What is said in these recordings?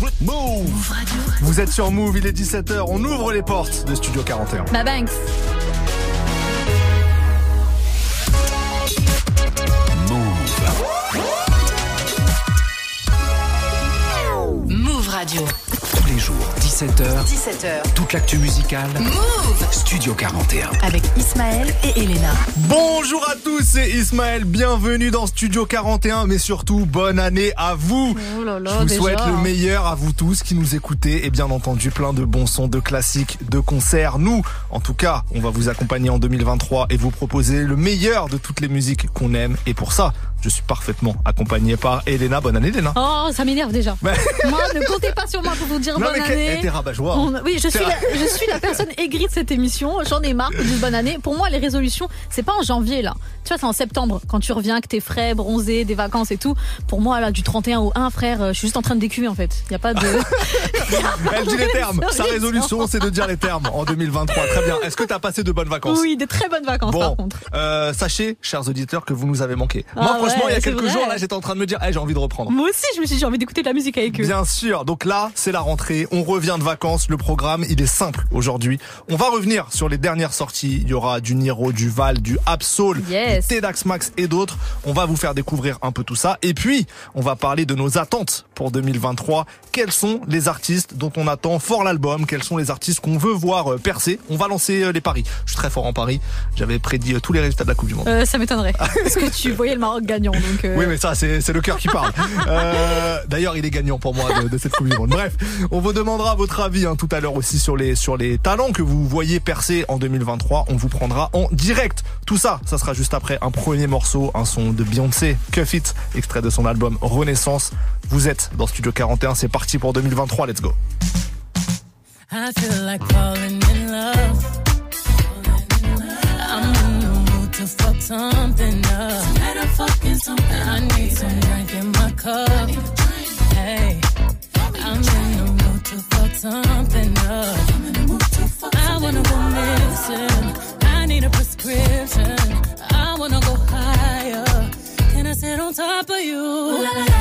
Move Radio. Vous êtes sur Move, il est 17h, on ouvre les portes de Studio 41. Ma Banks. Move. Move Radio. Les jours, 17h. 17h. Toute l'actu musicale. Move Studio 41. Avec Ismaël et Elena. Bonjour à tous, c'est Ismaël. Bienvenue dans Studio 41, mais surtout, bonne année à vous. Oh là là, Je vous souhaite le meilleur à vous tous qui nous écoutez et bien entendu plein de bons sons, de classiques, de concerts. Nous, en tout cas, on va vous accompagner en 2023 et vous proposer le meilleur de toutes les musiques qu'on aime. Et pour ça, je suis parfaitement accompagné par Elena. Bonne année, Elena. Oh, ça m'énerve déjà. moi, ne comptez pas sur moi pour vous dire bonne année. Oui, je suis, la, je suis la personne aigrie de cette émission. J'en ai marre de bonne année. Pour moi, les résolutions, c'est pas en janvier là. Tu vois, c'est en septembre quand tu reviens, que t'es frais, bronzé, des vacances et tout. Pour moi, là, du 31 au 1, frère, je suis juste en train de décuver en fait. Il y a pas de. Elle dit les termes. Sa résolution, c'est de dire les termes en 2023. Très bien. Est-ce que t'as passé de bonnes vacances Oui, des très bonnes vacances par contre. Euh, sachez, chers auditeurs, que vous nous avez manqué. moi, ah franchement, il y a quelques jours, là, j'étais en train de me dire, hey, j'ai envie de reprendre. Moi aussi, je me suis dit, j'ai envie d'écouter de la musique avec eux. Bien sûr. Donc là, c'est la rentrée. On revient de vacances. Le programme, il est simple aujourd'hui. On va revenir sur les dernières sorties. Il y aura du Niro, du Val, du Absol, yes. du Tedax Max et d'autres. On va vous faire découvrir un peu tout ça. Et puis, on va parler de nos attentes pour 2023. Quels sont les artistes dont on attend fort l'album? Quels sont les artistes qu'on veut voir euh, percer? On va lancer euh, les paris. Je suis très fort en paris. J'avais prédit euh, tous les résultats de la Coupe du Monde. ça m'étonnerait. parce que tu voyais le Maroc gagnant. Donc Oui, mais ça, c'est le cœur qui parle. D'ailleurs, il est gagnant pour moi de, cette Coupe du Monde. Bref, on vous demandera votre avis hein, tout à l'heure aussi sur les, sur les talents que vous voyez percer en 2023. On vous prendra en direct. Tout ça, ça sera juste après un premier morceau, un son de Beyoncé, Cuff It, extrait de son album Renaissance. Vous êtes dans Studio 41, c'est parti pour 2023, let's go. I feel like falling in love. I'm in the mood to fuck something up. I need some drink in my cup. Hey, I'm in the mood to fuck something up. I wanna go missing. I need a prescription. I wanna go higher. Can I sit on top of you?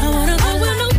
I wanna go where nobody's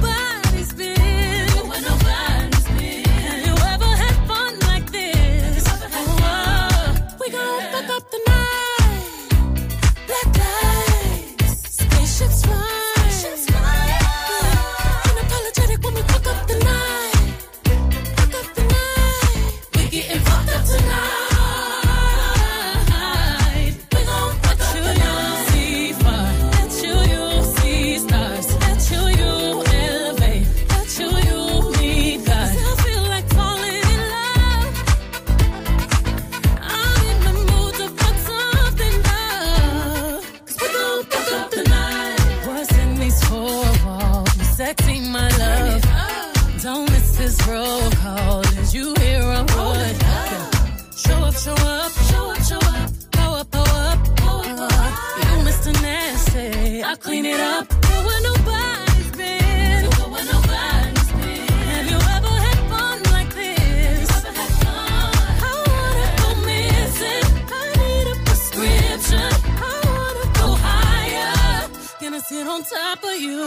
clean it up. Go where nobody's been. Go where nobody's been. Have you ever had fun like this? Ever had fun? I wanna go missing. I need a prescription. I wanna go higher. Gonna sit on top of you.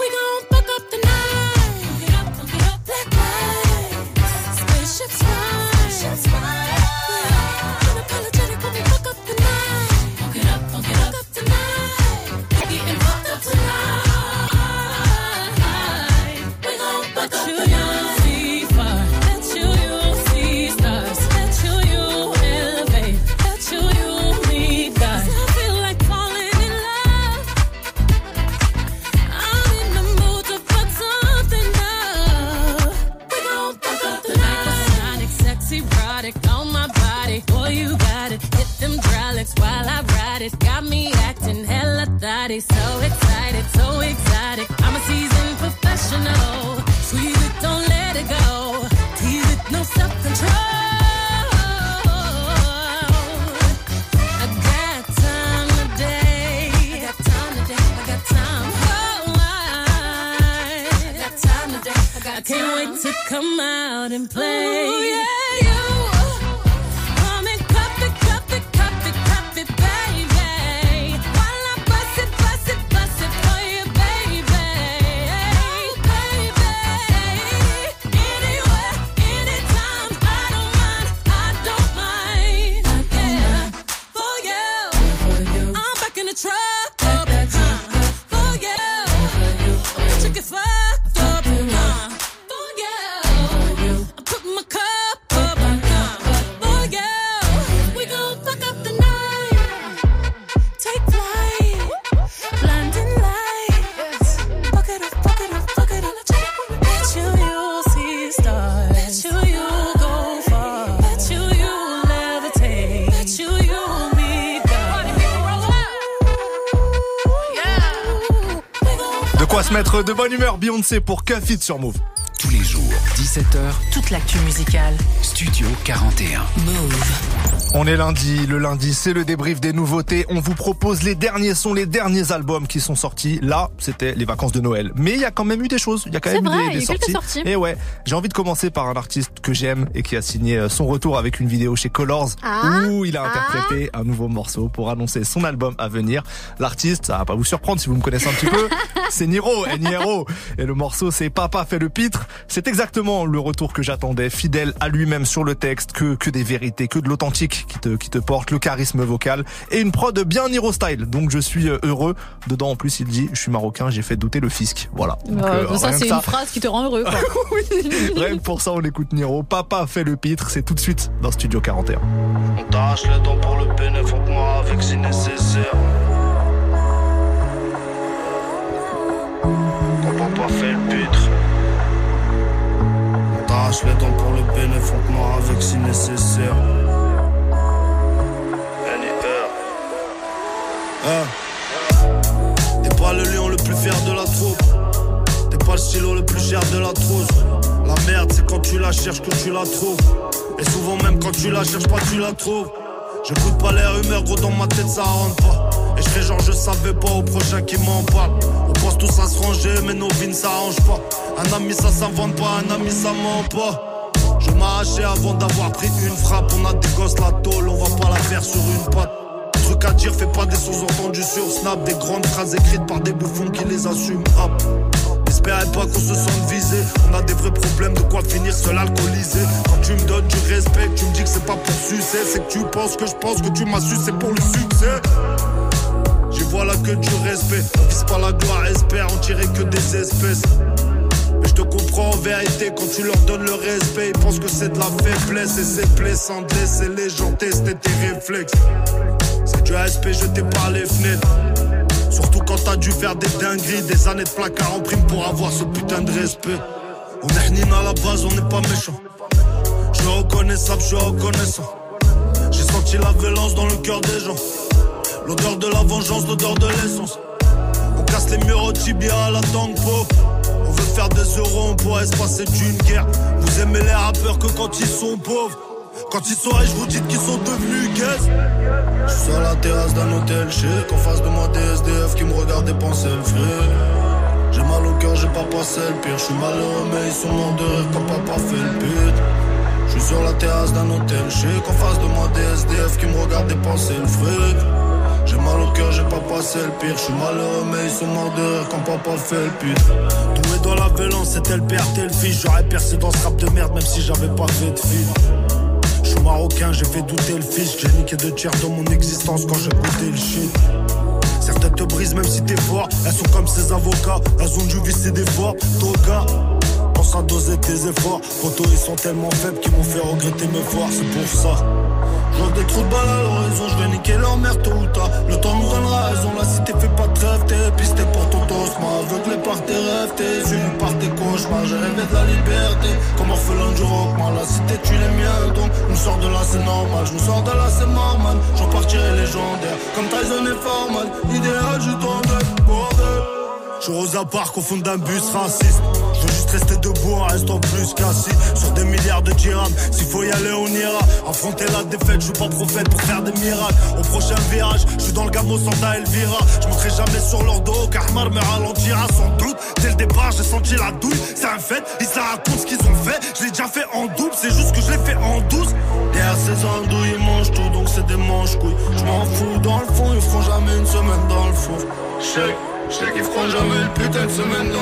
We gon' out and play. De bonne humeur. Beyoncé pour Café sur Move. Tous les jours, 17h. Toute l'actu musicale. Studio 41. Move. On est lundi, le lundi c'est le débrief des nouveautés. On vous propose les derniers sons, les derniers albums qui sont sortis. Là, c'était les vacances de Noël. Mais il y a quand même eu des choses, il y a quand même eu des, sorties. Et ouais, j'ai envie de commencer par un artiste que j'aime et qui a signé euh, son retour avec une vidéo chez Colors ah. où il a interprété ah. un nouveau morceau pour annoncer son album à venir. L'artiste, ça va pas vous surprendre si vous me connaissez un petit peu, c'est Niro, Niro. Et le morceau c'est Papa fait le pitre. C'est exactement le retour que j'attendais, fidèle à lui-même sur le texte, que, que des vérités, que de l'authentique qui te, qui te porte, le charisme vocal et une prod bien Niro style. Donc je suis euh, heureux. Dedans en plus il dit je suis marocain, j'ai fait douter le fisc. Voilà. Euh, ça c'est une phrase qui te rend heureux. Quoi. oui. Rien pour ça on écoute Niro. Papa fait le pitre, c'est tout de suite dans Studio 41. On tâche les dents pour le bénéfice, moi avec si nécessaire. Quand papa fait le pitre. On tâche les dents pour le bénéfice, moi avec si nécessaire. T'es pas le lion le plus fier de la troupe. T'es pas le stylo le plus cher de la trousse. La merde, c'est quand tu la cherches que tu la trouves. Et souvent, même quand tu la cherches pas, tu la trouves. J'écoute pas les rumeurs, gros, dans ma tête, ça rentre pas. Et je fais genre, je savais pas au prochain qui m'en parle. On pense tous à se ranger, mais nos vies ne s'arrangent pas. Un ami, ça s'invente pas, un ami, ça ment pas. Je m'arrachais avant d'avoir pris une frappe. On a des gosses la tôle, on va pas la faire sur une patte truc à dire, fais pas des sous-entendus sur Snap, des grandes phrases écrites par des bouffons qui les assument. Hop. N'espérez pas qu'on se sente visé. On a des vrais problèmes de quoi finir seul alcoolisé. Quand tu me donnes du respect, tu me dis que c'est pas pour sucer. C'est que tu penses que je pense que tu m'as su, c'est pour le succès. J'y vois là que du respect. On vise pas la gloire, espère en tirer que des espèces. Mais je te comprends en vérité quand tu leur donnes le respect. Ils pensent que c'est de la faiblesse et c'est blessant de laisser les gens tester tes réflexes. C'est du respect jeté par les fenêtres. Surtout quand t'as dû faire des dingueries, des années de placard en prime pour avoir ce putain de respect. On est hnine à la base, on n'est pas méchant. Je reconnais ça, je suis reconnaissant. J'ai senti la violence dans le cœur des gens. L'odeur de la vengeance, l'odeur de l'essence. On casse les murs au tibia à la tango. On veut faire des euros, on pourrait se passer d'une guerre. Vous aimez les rappeurs que quand ils sont pauvres. Quand ils sont riches, vous dites qu'ils sont devenus guests. Je suis sur la terrasse d'un hôtel chic. En face de moi, des SDF qui me regardent dépenser le fric. J'ai mal au cœur, j'ai pas passé le pire. Je suis malheureux, mais ils sont morts de rire quand papa fait le pute. Je suis sur la terrasse d'un hôtel chic. En face de moi, des SDF qui me regardent dépenser le fric. J'ai mal au cœur, j'ai pas passé le pire. Je suis malheureux, mais ils sont morts de rire quand papa fait le pute. Est dans la violence, c'était le père, t'es le fils. J'aurais percé dans ce rap de merde, même si j'avais pas fait de film. Marocain, j'ai fait douter le fils. J'ai niqué deux tiers dans mon existence quand j'ai goûté le shit. Certaines te brisent même si t'es fort. Elles sont comme ces avocats, elles ont dû visser des forts. Toga, pense à doser tes efforts. Photos, ils sont tellement faibles qu'ils m'ont fait regretter me voir, c'est pour ça. J'ouvre des trous de balle à l'horizon, je vais niquer leur mère tôt ou tard. Le temps nous donnera raison, la cité fait pas de trêve, t'es pisté pour ton toast, aveuglé par tes rêves, t'es suivi par tes cauchemars, j'ai rêvé de la liberté. Comme orphelin du rockman, la cité les miens, donc on sort de là c'est normal, je me sors de là c'est normal, j'en partirai légendaire, comme Tyson et Foreman, idéal je tombe. Je Rosa Park au fond d'un bus raciste. Je veux juste rester debout en restant plus qu'assis sur des milliards de dirhams. S'il faut y aller, on ira. Affronter la défaite, je suis pas prophète pour faire des miracles. Au prochain virage, je suis dans le gamo Santa Elvira. Je monterai jamais sur leur dos, car Mar me ralentira sans doute. Dès le départ, j'ai senti la douille. C'est un fait, ils se racontent ce qu'ils ont fait. Je l'ai déjà fait en double, c'est juste que je l'ai fait en douce. Derrière ces andouilles, ils mangent tout, donc c'est des manches couilles. Je m'en fous, dans le fond, ils feront jamais une semaine dans le four. Je sais qu'ils feront jamais le putain de semaine dans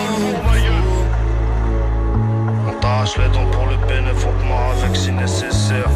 On t'arrache les dents pour le bénéfice, avec si nécessaire.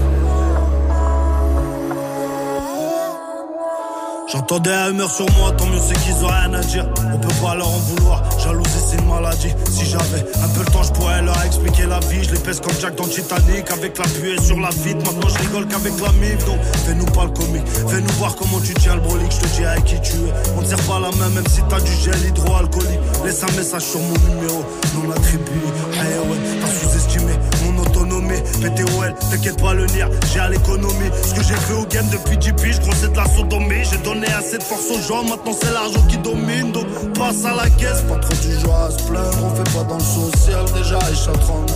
J'entends des rumeurs sur moi, tant mieux c'est qu'ils ont rien à dire. On peut pas leur en vouloir, jalousie c'est une maladie. Si j'avais un peu le temps, je pourrais leur expliquer la vie. Je les pèse comme Jack dans Titanic, avec la puée sur la vitre. Maintenant, je rigole qu'avec la mif. Donc, fais-nous pas le comique. Fais-nous voir comment tu tiens le brolique. Je te dis avec qui tu es. On ne sert pas la main, même si t'as du gel hydroalcoolique. Laisse un message sur mon numéro, non attribué. Hey, ouais, t'as sous-estimé mon autonomie. PTOL, t'inquiète pas le nir, j'ai à l'économie. Ce que j'ai fait au game depuis 10 piges, gros, c'est de la sodomie. Assez de force aux gens, maintenant c'est l'argent qui domine. Donc, passe à la caisse, pas trop du joie à se plaindre. On fait pas dans le social, déjà, à 30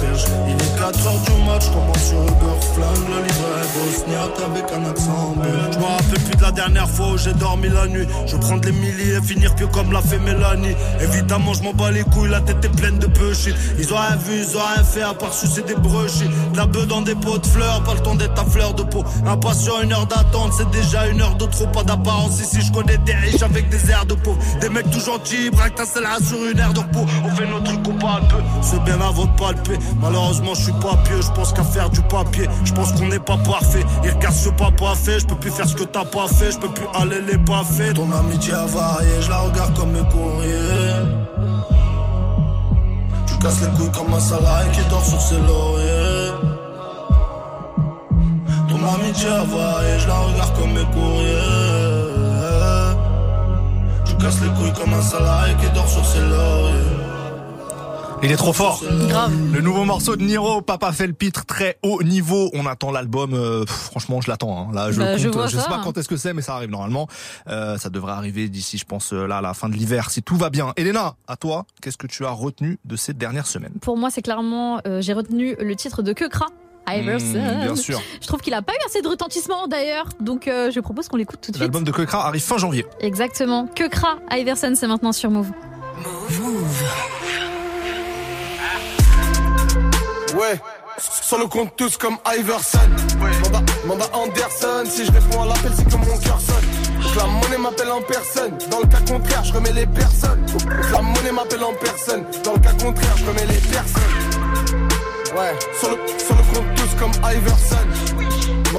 Il est 4h du match, commence sur Uber Flingue. Le livret bosniaque avec un accent. Je me rappelle plus de la dernière fois où j'ai dormi la nuit. Je prends les milliers et finir pieux comme l'a fait Mélanie. Évidemment, je m'en bats les couilles, la tête est pleine de bullshit. Ils ont rien vu, ils ont rien fait à part sucer des brushis. De la bœuf dans des pots de fleurs, pas le temps d'être ta fleur de peau. Impatient, une heure d'attente, c'est déjà une heure de trop, pas d'apparence. Ici, je connais des riches avec des airs de peau. Des mecs tout gentils, braque ta là sur une aire de repos. On fait nos trucs, on parle peu, c'est bien avant de palper. Malheureusement, je suis pas pieux, je pense qu'à faire du papier. Je pense qu'on n'est pas parfait. Il regarde ce papa fait, je peux plus faire ce que t'as pas fait, je peux plus aller les pas fait. Ton amitié a varié, je la regarde comme mes courriers. Tu casses les couilles comme un salarié qui dort sur ses lauriers. Ton amitié a varié, je la regarde comme mes courriers. Tu casses les couilles comme un salarié qui dort sur ses lauriers. Il est trop fort. Le nouveau morceau de Niro, Papa fait le pitre, très haut niveau. On attend l'album. Euh, franchement, je l'attends. Hein. Là, je bah, compte. Je, sais pas quand est-ce que c'est, mais ça arrive normalement. Euh, ça devrait arriver d'ici, je pense, euh, là, à la fin de l'hiver, si tout va bien. Elena, à toi, qu'est-ce que tu as retenu de ces dernières semaines? Pour moi, c'est clairement, j'ai retenu le titre de Kekra. Iverson. Hmm, bien sûr. Je trouve qu'il a pas eu assez de retentissement d'ailleurs, donc je propose qu'on l'écoute tout de suite. L'album de Kekra arrive fin janvier. Exactement. Kekra, Iverson, c'est maintenant sur Move. Move. Ouais. Sur le compte tous comme Iverson. Manda, Anderson. Si je réponds à l'appel, c'est que mon cœur sonne. Donc la monnaie m'appelle en personne. Dans le cas contraire, je remets les personnes. Donc la monnaie m'appelle en personne. Dans le cas contraire, je remets les personnes. Ouais. Sur le, sur le compte comme Iverson.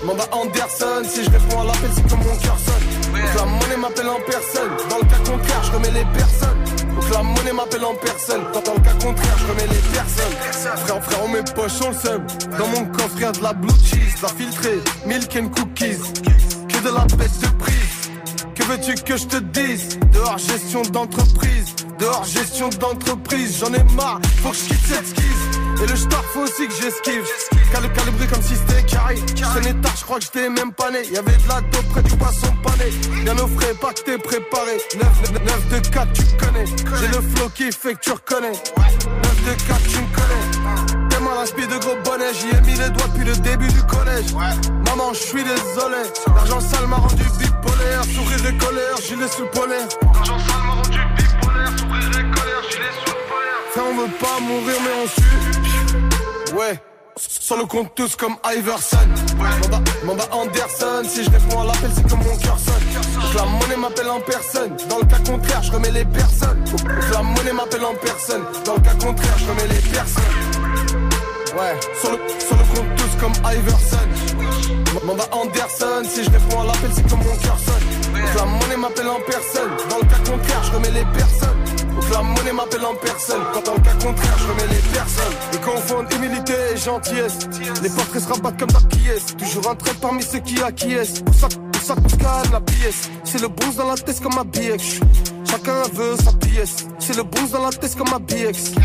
Manda Anderson. Si je réponds à l'appel, c'est que mon cœur sonne. La monnaie m'appelle en personne. Dans le cas contraire, je remets les personnes. Donc la monnaie m'appelle en personne. Dans le cas contraire, je remets les personnes. Frère, frère, on met poche, on le seum. Dans mon coffre, y'a de la blue cheese, la filtrée, milk and cookies. Que de la bête de prise. Que veux-tu que je te dise? Dehors, gestion d'entreprise. Dehors, gestion d'entreprise. J'en ai marre, faut que je quitte cette skise. Et le star faut aussi que j'esquive. Cal calibré comme si c'était carré. C'est tard, je crois que j'étais même pas né. Y'avait de la dope près du poisson pané. Bien au frais, pas que t'es préparé. 9, 9, 2, 4, tu connais. J'ai le flow qui fait que tu reconnais. 9, 2, 4, tu me connais. T'es mal inspiré de gros bonnets. J'y ai mis les doigts depuis le début du collège. Maman, je suis désolé. L'argent sale m'a rendu bipolaire. Sourire et colère, gilet sous le polaire. L'argent sale m'a rendu bipolaire. Sourire et colère, gilet sous le polaire. Ça, on veut pas mourir, mais on suit. Ouais. Sur le compte tous comme Iverson. Manda Anderson. Si je réponds à l'appel, c'est comme mon cœur sonne. La monnaie m'appelle en personne. Dans le cas contraire, je remets les personnes. La monnaie m'appelle en personne. Dans le cas contraire, je remets les personnes. Ouais. Sur le, le compte tous comme Iverson. Manda Anderson. Si je réponds à l'appel, c'est comme mon cœur sonne. La monnaie m'appelle en personne. Dans le cas contraire, je remets les personnes. Donc la monnaie m'appelle en personne. Quand dans le cas contraire, je remets les personnes. Ils confondent humilité et gentillesse. Les portraits se rabattent comme pièce. Toujours un trait parmi ceux qui acquiescent. Pour ça, pour ça, pour la pièce. C'est le bronze dans la tête comme ma BX. Chacun veut sa pièce. C'est le bronze dans la tête comme ma BX.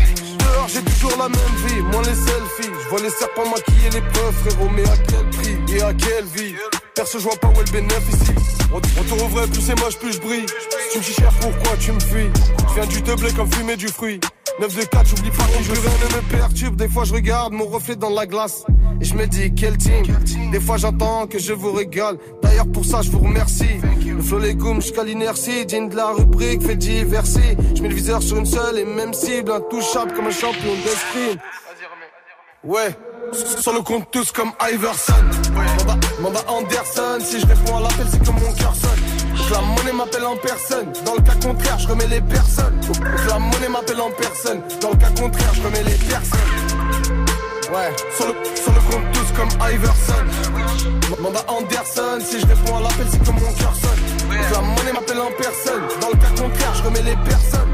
J'ai toujours la même vie. Moi, les selfies. Je vois les serpents maquiller les preuves, frérot. Mais à quel prix et à quelle vie? Perso, je vois pas où est le bénéfice On, te rouvrait, plus c'est moche, plus je brille. tu me cher, pourquoi tu me fuis? Je viens du blé comme fumer du fruit. 9 de 4, j'oublie pas que je rien ne me perturbe. Des fois, je regarde mon reflet dans la glace. Et je me dis, quel team? Des fois, j'entends que je vous régale. D'ailleurs, pour ça, je vous remercie. Le flow, goûts jusqu'à l'inertie. Digne de la rubrique, fait diversi. Je mets le viseur sur une seule et même cible. Intouchable comme un champion d'esprit. Ouais. Sur le compte tous comme Iverson. Manda, Anderson. Si je réponds à l'appel, c'est comme mon cœur sonne. La monnaie m'appelle en personne. Dans le cas contraire, je remets les personnes. La monnaie m'appelle en personne. Dans le cas contraire, je remets les personnes. Ouais, sur le, sur le compte tous comme Iverson. Manda Anderson. Si je réponds à l'appel, c'est comme mon cœur sonne. La monnaie m'appelle en personne. Dans le cas contraire, je remets les personnes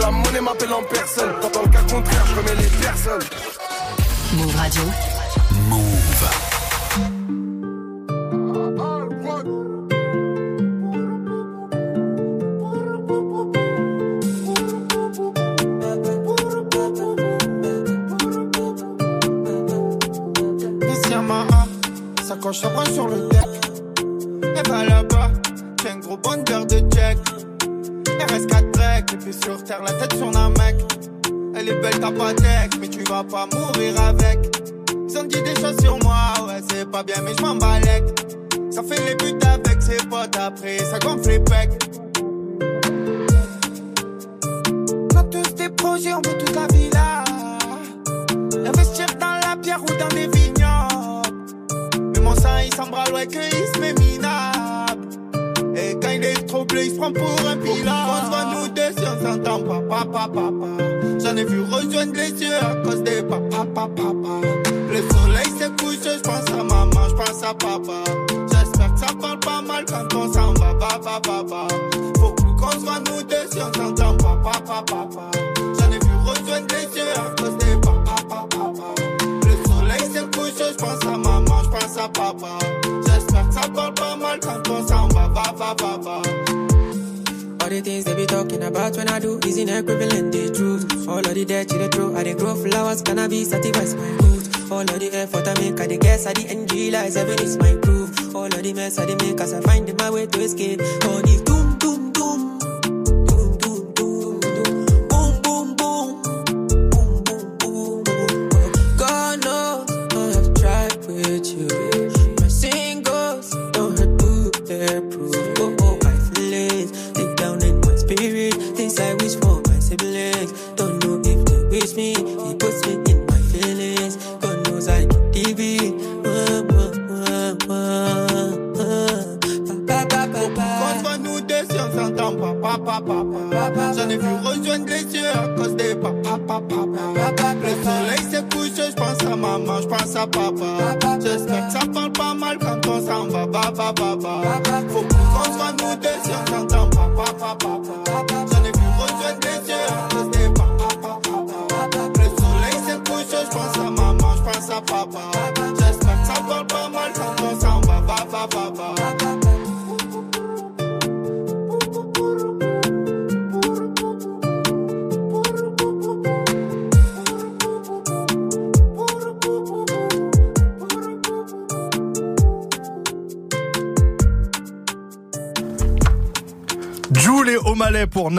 la monnaie m'appelle en personne. Dans le cas contraire, je remets les personnes. Move Radio. Move. quand je t'approche sur le deck. Et va là-bas, j'ai un gros bonheur de check. RS4 break, et puis sur terre, la tête sur la mec. Elle est belle, ta pas mais tu vas pas mourir avec. Ils ont dit des choses sur moi, ouais, c'est pas bien, mais je m'en Ça fait les buts avec ses potes après, ça gonfle les pecs. On a tous des projets, on veut toute la villa. Investir dans la pierre ou dans des il s'embrasse ouais qu'il se met. Et quand il est troublé, il se prend pour un pilote. On se voit nous deux si on s'entend pas, papa, papa. J'en ai vu rejoindre les cieux à cause des papa, papa, papa. Le soleil s'est couché, je pense à maman, je pense à papa. The things they be talking about when I do is in equivalent the truth. All of the dirty they throw, I they grow flowers, cannabis satisfies my mood. All of the effort I make, I the guess, I the NG lies, heaven is my proof. All of the mess I the make, as I find my way to escape. All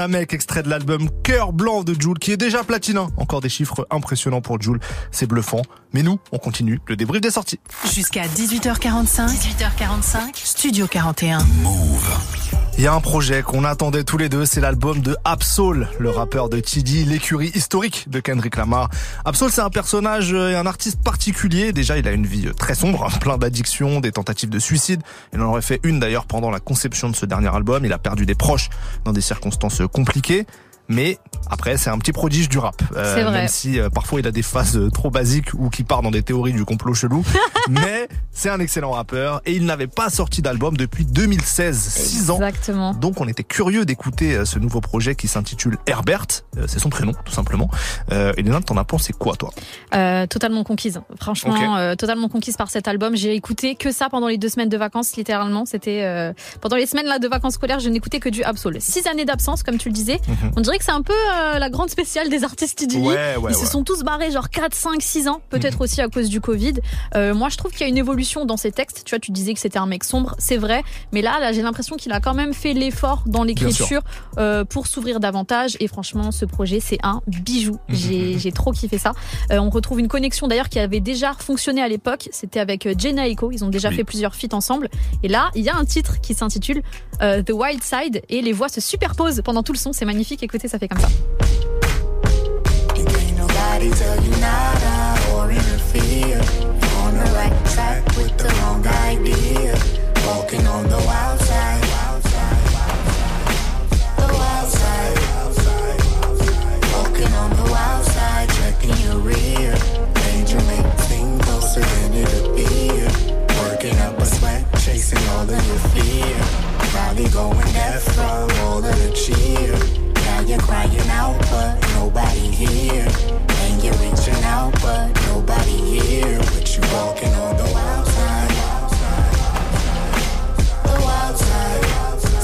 Namek, extrait de l'album Cœur Blanc de Joule, qui est déjà platine. Encore des chiffres impressionnants pour Joule, c'est bluffant. Mais nous, on continue le débrief des sorties. Jusqu'à 18h45, 18h45, Studio 41. Move. Il y a un projet qu'on attendait tous les deux, c'est l'album de Absol, le rappeur de TD, l'écurie historique de Kendrick Lamar. Absol, c'est un personnage et un artiste particulier. Déjà, il a une vie très sombre, plein d'addictions, des tentatives de suicide. Il en aurait fait une d'ailleurs pendant la conception de ce dernier album. Il a perdu des proches dans des circonstances compliquées mais après c'est un petit prodige du rap. Euh, vrai. Même si euh, parfois il a des phases euh, trop basiques ou qui part dans des théories du complot chelou, mais c'est un excellent rappeur et il n'avait pas sorti d'album depuis 2016, 6 ans. Exactement. Donc on était curieux d'écouter euh, ce nouveau projet qui s'intitule Herbert, c'est son prénom tout simplement. Euh, Elena, t'en as pensé quoi toi? Totalement conquise. Franchement, totalement conquise par cet album. J'ai écouté que ça pendant les deux semaines de vacances, littéralement. C'était pendant les semaines là de vacances scolaires, je n'écoutais que du Absol. Six années d'absence, comme tu le disais. Mhm. On dirait c'est un peu euh, la grande spéciale des artistes du Ils se sont tous barrés genre 4, 5, 6 ans, peut-être mhm. aussi à cause du Covid. Euh, moi, je trouve qu'il y a une évolution dans ses textes. Tu vois, tu disais que c'était un mec sombre, c'est vrai. Mais là, là j'ai l'impression qu'il a quand même fait l'effort dans l'écriture euh, pour s'ouvrir davantage. Et franchement, ce projet, c'est un bijou. Mhm. J'ai trop kiffé ça. on retrouve une connexion d'ailleurs qui avait déjà fonctionné à l'époque. C'était avec Jenna Echo. Ils ont déjà fait plusieurs feats ensemble. Et là, il y a un titre qui s'intitule The Wild Side et les voix se superposent pendant tout le son. C'est magnifique. Écoutez, ça fait comme ça. Walking on the wild side. The wild side. Walking on the wild you're crying out, but nobody here. And you're reaching out, but nobody here. But you're walking on the while.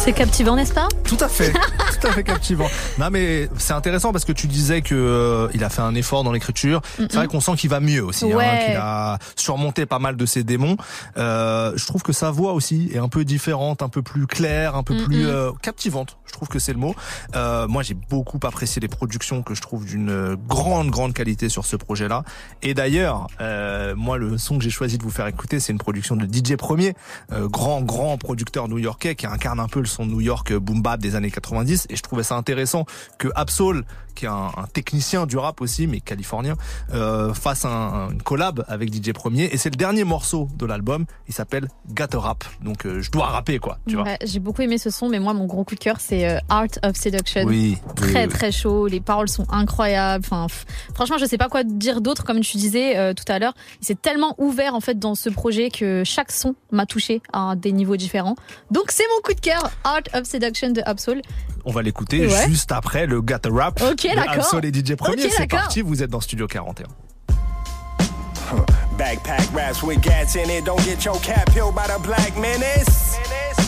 C'est captivant, n'est-ce pas? Tout à fait, tout à fait captivant. Non mais c'est intéressant parce que tu disais que euh, il a fait un effort dans l'écriture. C'est vrai qu'on sent qu'il va mieux aussi, hein, qu'il a surmonté pas mal de ses démons. Euh, je trouve que sa voix aussi est un peu différente, un peu plus claire, un peu plus euh, captivante. Je trouve que c'est le mot. Euh, moi, j'ai beaucoup apprécié les productions que je trouve d'une grande, grande qualité sur ce projet-là. Et d'ailleurs, euh, moi, le son que j'ai choisi de vous faire écouter, c'est une production de DJ Premier, euh, grand, grand producteur new-yorkais qui incarne un peu le son New York boom bap des années 90. Et je trouvais ça intéressant que Absol, qui est un, technicien du rap aussi, mais californien, euh, fasse un, une collab avec DJ Premier. Et c'est le dernier morceau de l'album. Il s'appelle Got Rap. Donc, euh, je dois rapper, quoi. Tu vois. J'ai beaucoup aimé ce son, mais moi, mon gros coup de cœur, c'est euh, Art of Seduction. Oui. Très, très chaud. Les paroles sont incroyables. Enfin, franchement, je sais pas quoi dire d'autre, comme tu disais euh, tout à l'heure. Il s'est tellement ouvert, en fait, dans ce projet que chaque son m'a touché à des niveaux différents. Donc, c'est mon coup de cœur. Art of Seduction de Absol. On va l'écouter juste après le Got Rap. Ok, d'accord. Absol et DJ Premier. c'est parti. Vous êtes dans Studio 41. Backpack raps with gats in it. Don't get your cap peeled by the black menace.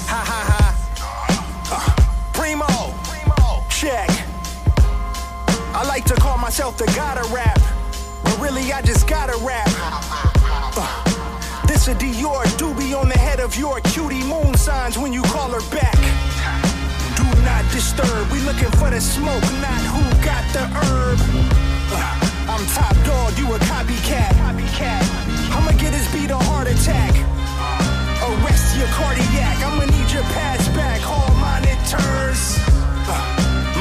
Ha ha ha. Uh, primo. Check. I like to call myself the gotta rap. But really, I just gotta rap. Uh, a Dior doobie on the head of your cutie moon signs when you call her back. Do not disturb. We looking for the smoke, not who got the herb. Uh, I'm top dog, you a copycat. copycat. I'ma get his beat a heart attack. Arrest your cardiac. I'ma need your pads back. Hall monitors. Uh,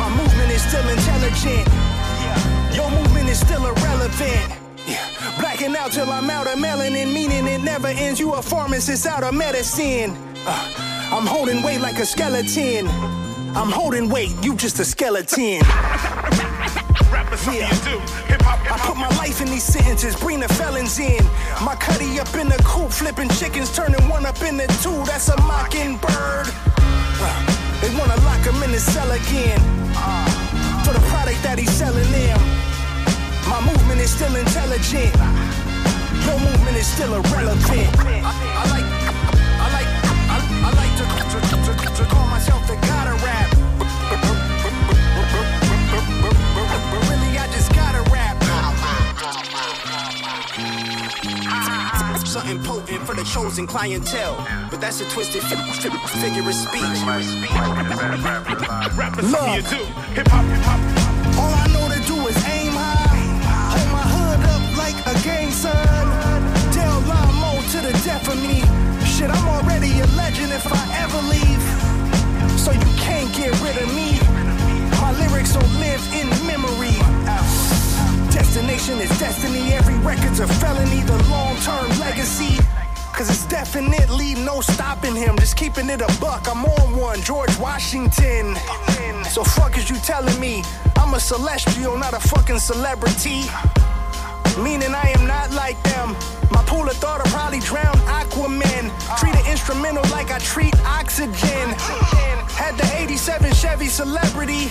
my movement is still intelligent. Your movement is still irrelevant. Blacking out till I'm out of melanin, meaning it never ends. You a pharmacist out of medicine. Uh, I'm holding weight like a skeleton. I'm holding weight, you just a skeleton. Yeah. I put my life in these sentences, bring the felons in. My cutty up in the coop, flipping chickens, turning one up into two. That's a mockingbird. Uh, they wanna lock him in the cell again. Uh, for the product that he's selling them. My movement is still intelligent. Your movement is still irrelevant. I, I like, I like, I, I like to, to, to, to call myself the god of rap. But really, I just gotta rap. Something potent for the chosen clientele. But that's a twisted fi- fi- figure of speech. Look, all I the death of me. Shit, I'm already a legend if I ever leave. So you can't get rid of me. My lyrics will live in memory. Destination is destiny. Every record's a felony. The long term legacy. Cause it's definitely no stopping him. Just keeping it a buck. I'm on one. George Washington. So fuck is you telling me? I'm a celestial, not a fucking celebrity. Meaning I am not like them. Pool of thought will probably drown Aquaman. Treat an instrumental like I treat oxygen. Had the 87 Chevy celebrity.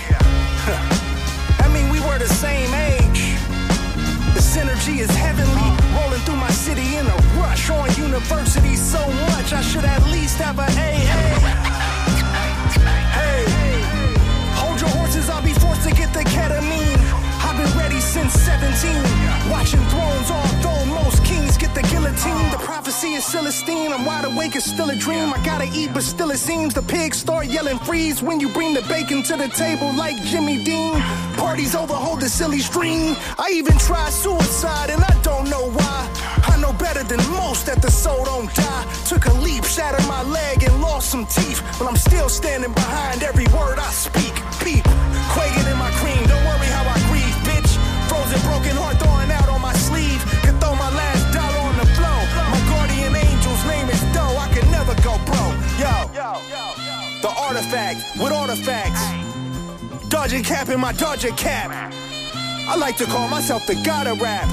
I mean, we were the same age. The synergy is heavenly. Rolling through my city in a rush. On university so much, I should at least have a AA. Hey, hold your horses, I'll be forced to get the ketamine. I've been ready since 17. Watching thrones, although most kings get the guillotine. The prophecy is Celestine. I'm wide awake, it's still a dream. I gotta eat, but still it seems the pigs start yelling freeze when you bring the bacon to the table like Jimmy Dean. Parties over, hold the silly string. I even tried suicide and I don't know why. I know better than most that the soul don't die. Took a leap, shattered my leg, and lost some teeth. But I'm still standing behind every word I speak. Peep, quaking in my cream. Frozen, broken heart throwing out on my sleeve. Can throw my last dollar on the floor. My guardian angel's name is Doe. I can never go broke. Yo, the artifact with artifacts. Dodging cap in my Dodger cap. I like to call myself the gotta rap.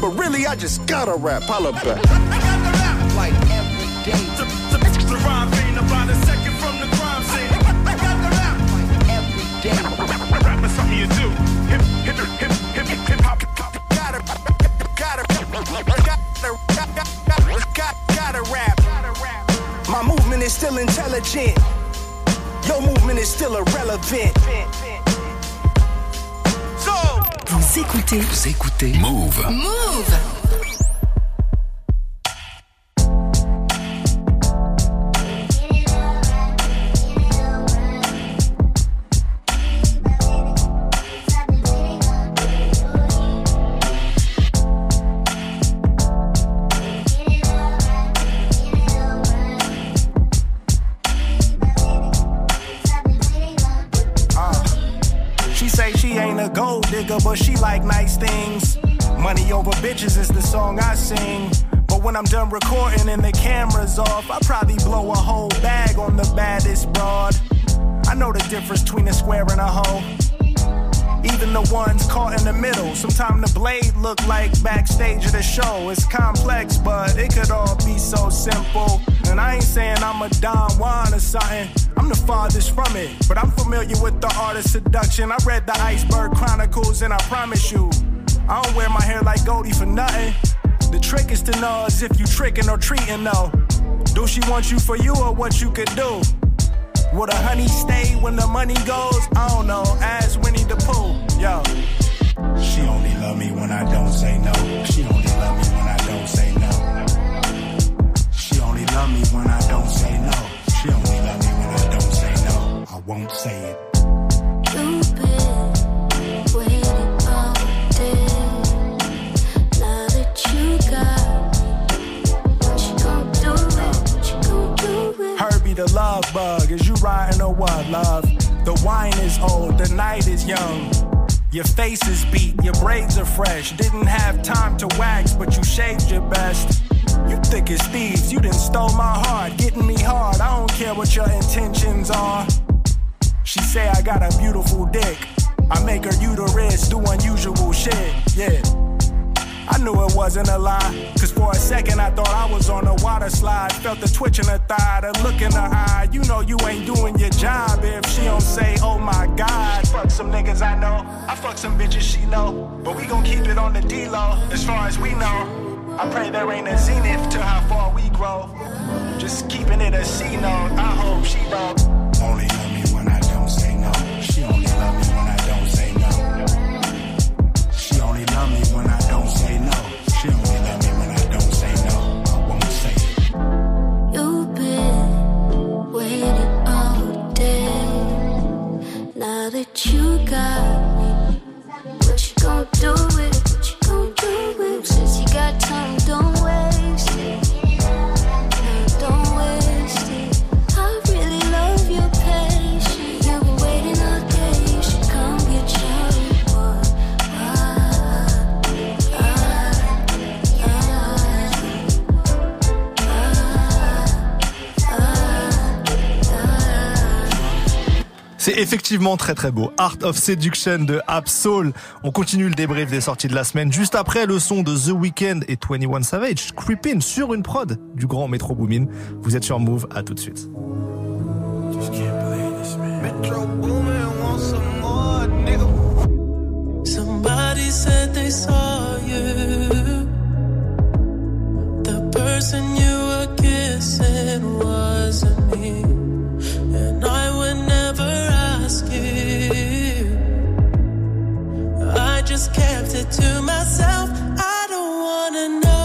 But really, I just gotta rap. Holla back. Like every day. The, the, the rhyme movement is still intelligent. Your movement is still irrelevant. Vous écoutez, vous écoutez Move. Move. Like nice things. Money over bitches is the song I sing. But when I'm done recording and the camera's off, I probably blow a whole bag on the baddest broad. I know the difference between a square and a hole. Even the ones caught in the middle. Sometimes the blade look like backstage of the show. It's complex, but it could all be so simple. And I ain't saying I'm a Don Juan or something. I'm the farthest from it, but I'm familiar with the art of seduction. I read the Iceberg Chronicles, and I promise you, I don't wear my hair like Goldie for nothing. The trick is to know as if you tricking or treating, though. Do she want you for you or what you could do? Would a honey stay when the money goes? I don't know. Ask Winnie the Pooh. Yo. She only love me when I don't say no. She only love me when I don't say no. She only love me when I don't say no. She only love me won't say it. You've been waiting all day. Now that you got what you gon' do it, what you gon' do it. Herbie the love bug, is you riding or what, love? The wine is old, the night is young. Your face is beat, your braids are fresh. Didn't have time to wax, but you shaved your best. You thick as thieves, you done stole my heart, getting me hard. I don't care what your intentions are. She say I got a beautiful dick. I make her uterus do unusual shit, yeah. I knew it wasn't a lie. Cause for a second I thought I was on a water slide. Felt the twitch in her thigh, the look in her eye. You know you ain't doing your job if she don't say, oh my god. Fuck some niggas I know. I fuck some bitches she know. But we gon' keep it on the D-low, as far as we know. I pray there ain't a zenith to how far we grow. Just keeping it a C note. I hope she don't. Only do C'est effectivement très très beau. Art of Seduction de Absol. On continue le débrief des sorties de la semaine. Juste après le son de The Weeknd et 21 Savage, Creepin sur une prod du grand Metro Boomin. Vous êtes sur Move, à tout de suite. Somebody said they saw you. The person you were kissing wasn't me. And I just kept it to myself. I don't wanna know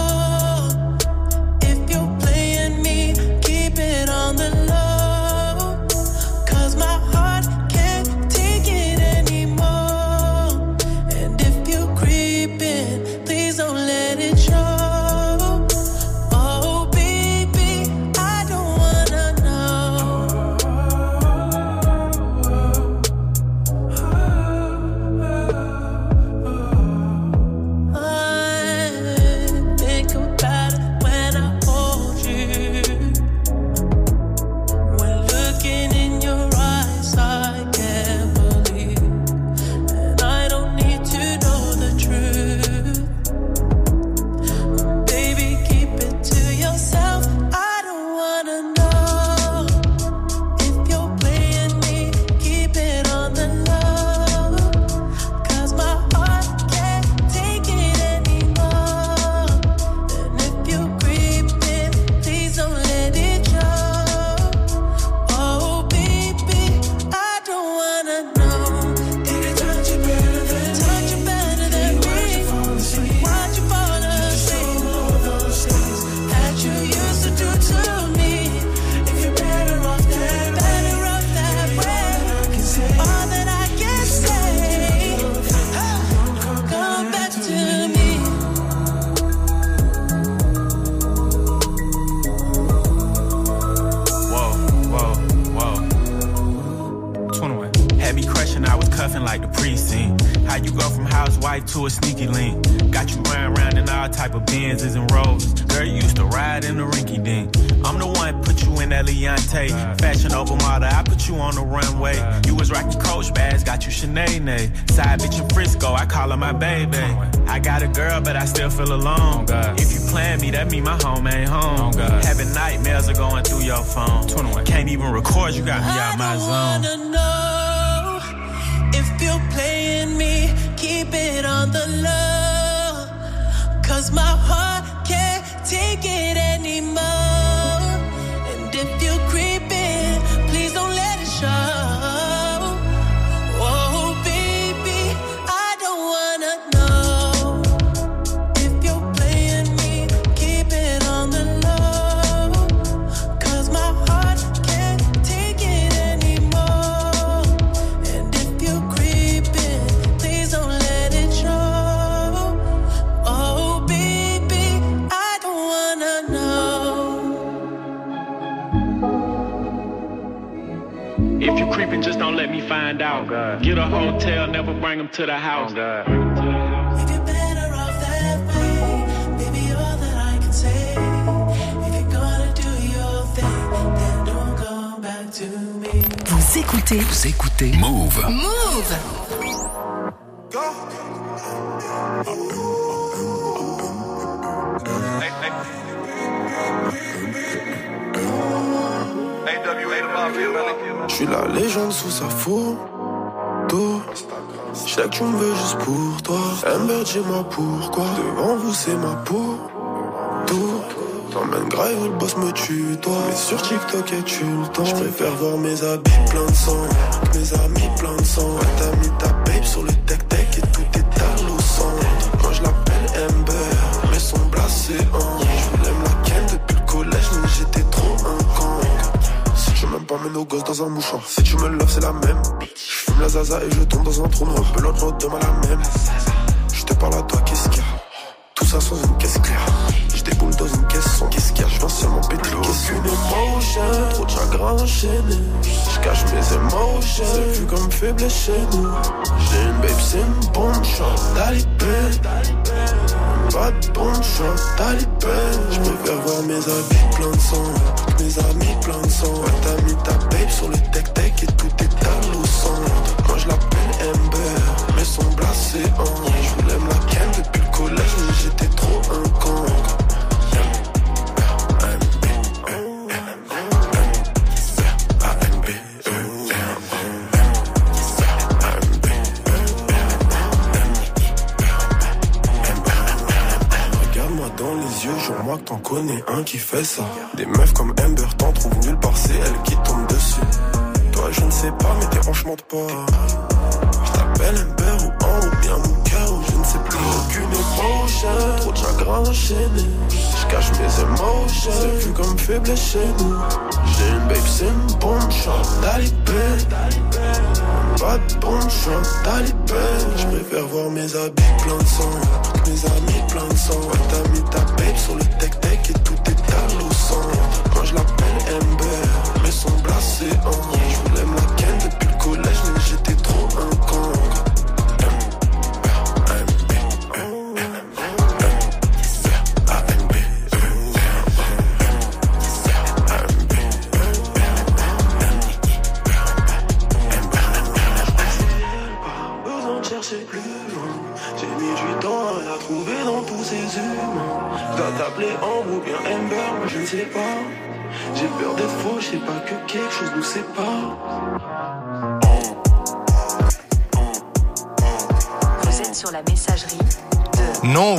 Je sais que tu me veux juste pour toi. Amber, dis-moi pourquoi? Devant vous, c'est ma peau. Tout. T'emmènes grave, le boss me tue, toi. Mais sur TikTok, et tu le temps. Je préfère voir mes habits plein de sang. Mes amis plein de sang. t'as mis ta babe sur le tech-tech et tout est à au centre. Moi, je l'appelle Amber, mais son blasé en. Je voulais la ken depuis le collège, mais j'étais trop un je même pas mes nos gosses dans un mouchoir. Si tu me loves, c'est la même. Je fume la zaza et je tombe dans un trou noir. L'autre demain la même. Je te parle à toi, qu'est-ce qu'il y a? Tout ça sans une caisse claire. Je déboule dans une caisse sans qu'est-ce qu'il y a? Je viens seulement péter qu'est-ce une émotion? Trop de chagrin enchaîné. Je cache mes émotions. C'est vu comme faible chez nous. J'ai une babe, c'est une bonne chance. Talibé. Pas de bonne chance, talibé. Je préfère voir mes habits plein de sang. Mes amis plein de sang. t'as mis ta babe sur le tech-tech et tout est à. Moi je l'appelle Ember, mais son blasé en. Je voulais connais un qui fait ça. Des meufs comme Amber t'en trouvent nulle part, c'est elle qui tombe dessus. Toi, je ne sais pas, mais t'es de pas. Je t'appelle Amber ou en ou bien mon cœur, ou je ne sais plus. Aucune émotion, trop de chagrin enchaîné. Je cache mes émotions, c'est vu comme faible chez nous. J'ai une babe, c'est une bonne chance, talibé. Pas de bonne chance, talibé. Je préfère voir mes habits plein de sang, mes amis plein sang. t'as mis ta babe sur le tech-tech et tout est à l'eau sang. Moi je l'appelle Ember, mais son blasé en.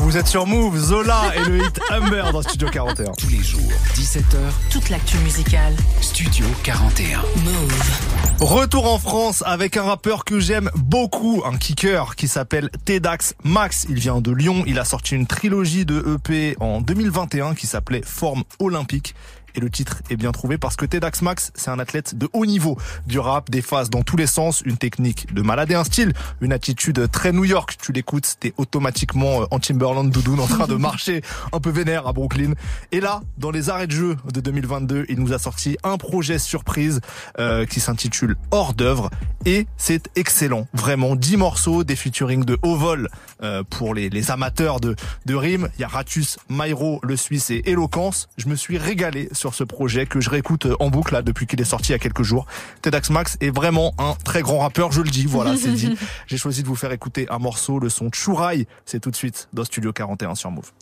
Vous êtes sur Move, Zola et le hit Humber dans Studio 41. Tous les jours, 17h. Toute l'actu musicale. Studio 41. Move. Retour en France avec un rappeur que j'aime beaucoup, un kicker qui s'appelle Tedax Max. Il vient de Lyon, il a sorti une trilogie de EP en 2021 qui s'appelait Forme Olympique Et le titre est bien trouvé parce que Tedax Max, c'est un athlète de haut niveau du rap, des phases dans tous les sens, une technique de malade et un style, une attitude très New York. Tu l'écoutes, t'es automatiquement euh, en Timberland doudoune en train de marcher un peu vénère à Brooklyn. Et là, dans les arrêts de jeu de 2022, il nous a sorti un projet surprise euh, qui s'intitule Hors d'œuvre et c'est excellent. Vraiment, 10 morceaux, des featuring de haut vol euh, pour les, les amateurs de, de rimes. Il y a Ratus, Myro, le Suisse et Eloquence. Je me suis régalé sur ce projet que je réécoute en boucle là depuis qu'il est sorti il y a quelques jours. Tedax Max est vraiment un très grand rappeur, je le dis. Voilà, c'est dit. J'ai choisi de vous faire écouter un morceau, le son Chouraille. C'est tout de suite dans Studio 41 sur Move.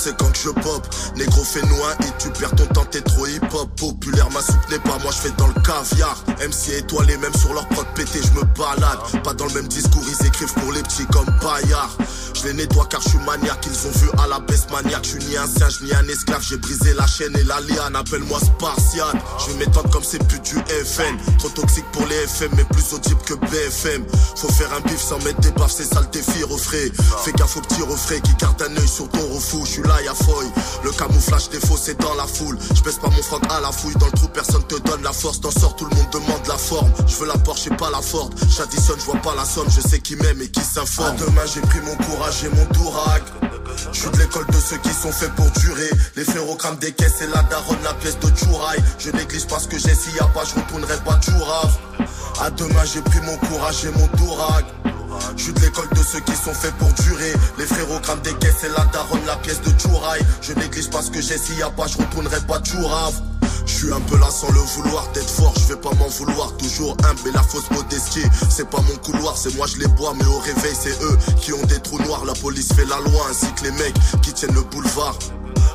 C'est quand je pop. Négro fais-nous un hit, tu perds ton temps, t'es trop hip-hop. Populaire, ma soupe n'est pas, moi je fais dans le caviar. MC étoilé, même sur leur prod pété, je me balade. Pas dans le même discours, ils écrivent pour les petits comme Bayard. Je les nettoie car je suis maniaque, ils ont vu à la baisse maniaque. Je suis ni un singe ni un esclave, j'ai brisé la chaîne et la liane. Appelle-moi Spartiate, je m'étendre comme ces putes du FN. Trop toxique pour les FM, mais plus audible que BFM. Faut faire un bif sans mettre des baffes, c'est ça le défi, refrais. Fais gaffe aux petits refrains qui gardent un œil sur ton refou. Le camouflage des faux, c'est dans la foule. Je baisse pas mon froc à la fouille. Dans le trou, personne te donne la force. T'en sors, tout le monde demande la forme. Je veux la Porsche et pas la Ford. J'additionne, je vois pas la somme. Je sais qui m'aime et qui s'informe. Demain, j'ai pris mon courage et mon dourag. Je suis de l'école de ceux qui sont faits pour durer. Les frérots crament des caisses et la daronne la pièce de Chouraï. Je néglige pas ce que j'ai, s'il y a pas, je retournerai pas Chourave. À demain, j'ai pris mon courage et mon dourag. Je suis de l'école de ceux qui sont faits pour durer. Les frérots crament des caisses et la daronne la pièce de Chouraï. Je néglige pas ce que j'ai, s'il y a pas, je retournerai pas Chourave. Je suis un peu là sans le vouloir d'être fort, je vais pas m'en vouloir. Toujours humble et la fausse modestie, c'est pas mon couloir, c'est moi je les bois, mais au réveil c'est eux qui ont des trous noirs. La police fait la loi ainsi que les mecs qui tiennent le boulevard.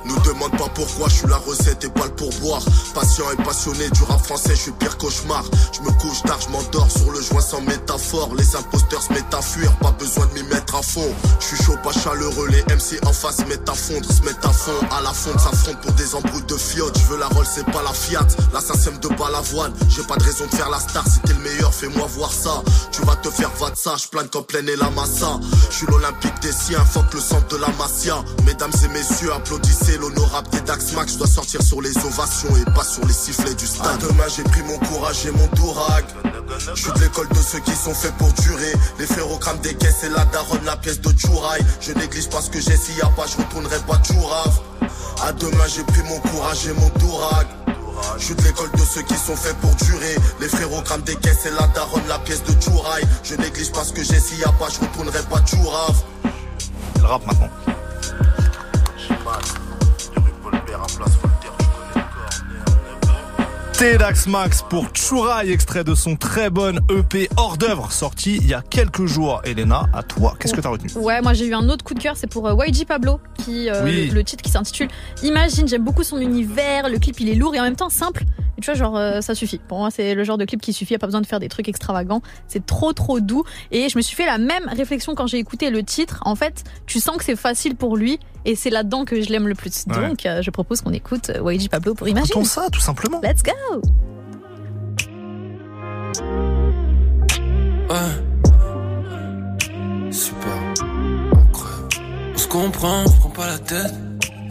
Nous demande pas pourquoi je suis la recette et pas le pourboire. Patient et passionné du rap français, je suis pire cauchemar. Je me couche tard, je m'endors sur le joint sans métaphore. Les imposteurs se mettent à fuir, pas besoin de m'y mettre à fond. Je suis chaud, pas chaleureux, les MC en face mettent à fondre, se mettent à fond. À la fonte, s'affrontent pour des embrouilles de fiottes. Je veux la roll, c'est pas la Fiat. L'assassin de balavoine. J'ai pas de raison de faire la star, si t'es le meilleur, fais-moi voir ça. Tu vas te faire ça, je plane comme pleine et la massa. Je suis l'Olympique des siens, fuck le centre de la Masia. Mesdames et messieurs, applaudissez l'honorable des Dax Max, je dois sortir sur les ovations et pas sur les sifflets du stade. demain j'ai pris mon courage et mon dourag. Je suis de l'école de ceux qui sont faits pour durer. Les frérots crament des caisses et la daronne la pièce de Chouraï. Je néglige pas ce que j'ai, s'il y a pas, je retournerai pas Chourave. À demain j'ai pris mon courage et mon dourag. Je suis de l'école de ceux qui sont faits pour durer. Les frérots des caisses et la daronne la pièce de Chouraï. Je néglige pas ce que j'ai, s'il y a pas, je retournerai pas Chourave. Le rap maintenant. Tedax Max pour Chouraï, extrait de son très bon EP hors d'œuvre, sorti il y a quelques jours. Elena, à toi, qu'est-ce que t'as retenu? Ouais, moi j'ai eu un autre coup de cœur, c'est pour euh, YG Pablo, qui euh, le, titre qui s'intitule Imagine. J'aime beaucoup son univers, le clip il est lourd et en même temps simple. Et tu vois, genre euh, ça suffit. Pour moi, c'est le genre de clip qui suffit. Y a pas besoin de faire des trucs extravagants. C'est trop trop doux. Et je me suis fait la même réflexion quand j'ai écouté le titre. En fait, tu sens que c'est facile pour lui et c'est là-dedans que je l'aime le plus. Donc, euh, je propose qu'on écoute euh, YG Pablo pour imaginer. Écoutons ça, tout simplement. Let's go. Ouais. Super. On se comprend, on prend pas la tête.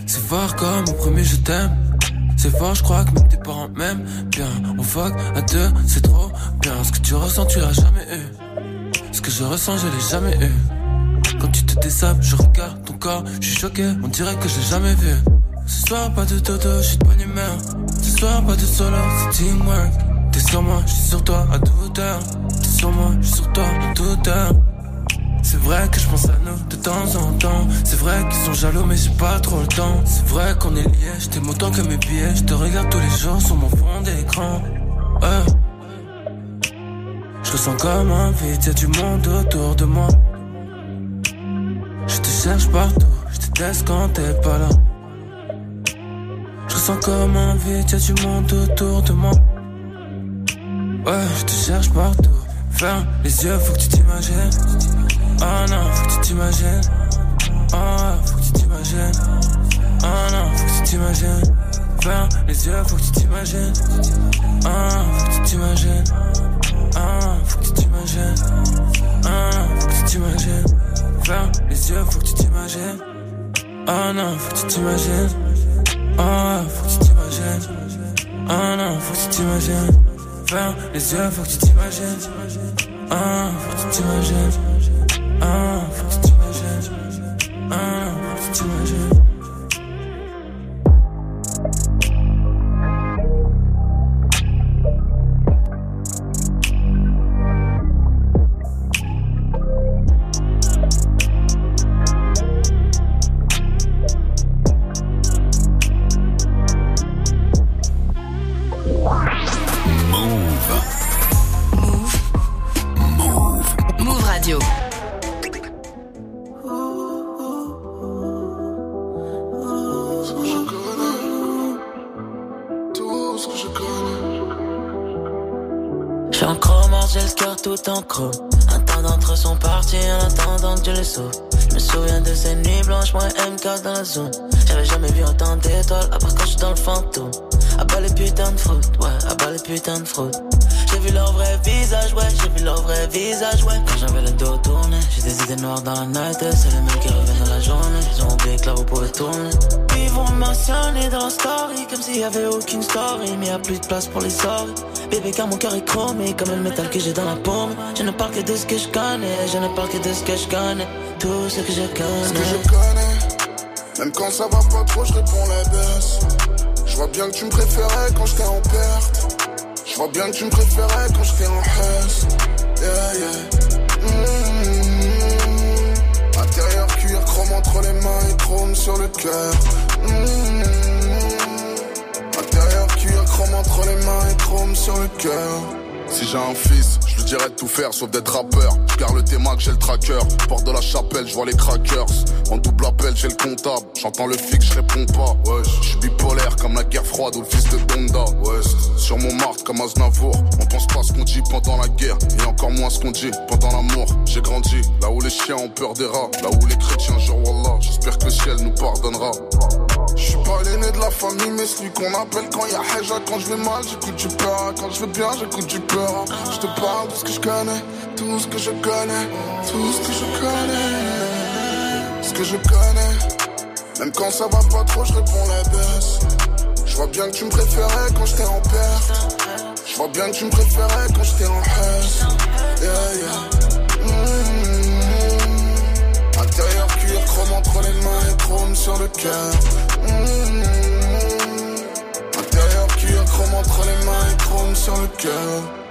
C'est fort comme au premier je t'aime. C'est fort, je crois que même tes parents m'aiment bien. On fuck à deux, c'est trop bien. Ce que tu ressens, tu l'as jamais eu. Ce que je ressens, je l'ai jamais eu. Quand tu te désabres, je regarde ton corps, je suis choqué, on dirait que je l'ai jamais vu. Ce soir, pas de dodo, je suis de bonne humeur. Ce soir, pas de solo, c'est teamwork. T'es sur moi, je suis sur toi à toute heure. T'es sur moi, je suis sur toi à toute heure. C'est vrai que je pense à nous de temps en temps. C'est vrai qu'ils sont jaloux, mais j'ai pas trop le temps. C'est vrai qu'on est liés, je autant que mes pieds. Je te regarde tous les jours sur mon fond d'écran. Je ressens comme un vide, y'a du monde autour de moi. Je te cherche partout, je te teste quand t'es pas là. Je sens comme un vide, y'a du monde autour de moi. Ouais, je cherche partout. Ferme les yeux, faut que tu t'imagines. Oh non, faut que tu t'imagines. Oh, faut que tu t'imagines. Oh non, faut que tu t'imagines. Ferme les yeux, faut que tu t'imagines. Oh, faut que tu t'imagines. Oh, faut que tu t'imagines. Oh, faut que tu t'imagines. Ferme les yeux, faut que tu t'imagines. Oh non, faut que tu t'imagines. Oh, faut que tu t'imagines. Oh non, faut que tu t'imagines. Ferme les yeux, faut que tu t'imagines. Oh, faut que tu t'imagines. Oh, faut que tu t'imagines. Oh, faut que tu t'imagines. J'avais jamais vu autant d'étoiles, à part quand je suis dans le fantôme. À bas les putains de fraude, ouais, à bas les putains de fraude. J'ai vu leur vrai visage, ouais, j'ai vu leur vrai visage, ouais. Quand j'avais le dos tourné, j'ai des idées noires dans la night, c'est les mêmes qui reviennent dans la journée. Ils ont oublié que là vous pouvez tourner. Ils vont mentionner dans la story, comme s'il y avait aucune story, mais y a plus de place pour les sorties. Bébé car mon cœur est chromé comme le métal que j'ai dans la paume Je ne parle que de ce que je connais Je ne parle que de ce que je connais Tout ce que je Ce que je connais Même quand ça va pas trop je réponds la baisse. Je vois bien que tu me préférais quand j'étais en perte. Je vois bien que tu me préférais quand j'étais en hausse Yeah yeah. Mmh. Intérieur cuir chrome entre les mains et chrome sur le cœur. Mmh chrome entre les mains et chrome sur le cœur. Si j'ai un fils, je lui dirais de tout faire sauf d'être rappeur. Je garde le que j'ai le tracker. Porte de la chapelle, je vois les crackers. En double appel, j'ai le comptable. J'entends le fixe, je réponds pas. Ouais, je suis bipolaire comme la guerre froide ou le fils de Bonda. Ouais, sur mon marque comme Aznavour. On pense pas ce qu'on dit pendant la guerre. Et encore moins ce qu'on dit pendant l'amour. J'ai grandi là où les chiens ont peur des rats. Là où les chrétiens jurent Wallah. J'espère que le ciel nous pardonnera. Je suis pas l'aîné de la famille, mais celui qu'on appelle quand y a Heja. Quand je vais mal, j'écoute du peur. Quand je vais bien, j'écoute du peur. Je te parle de ce que je connais, tout ce que je connais, tout ce que je connais. Ce que je connais, même quand ça va pas trop, je réponds la baisse. Je vois bien que tu me préférais quand j'étais en perte. Je vois bien que tu me préférais quand j'étais en haine. Yeah, yeah. Mmh. Intérieur cuir, chrome entre les mains et chrome sur le cœur. Mmh. Intérieur cuir, chrome entre les mains et chrome sur le cœur.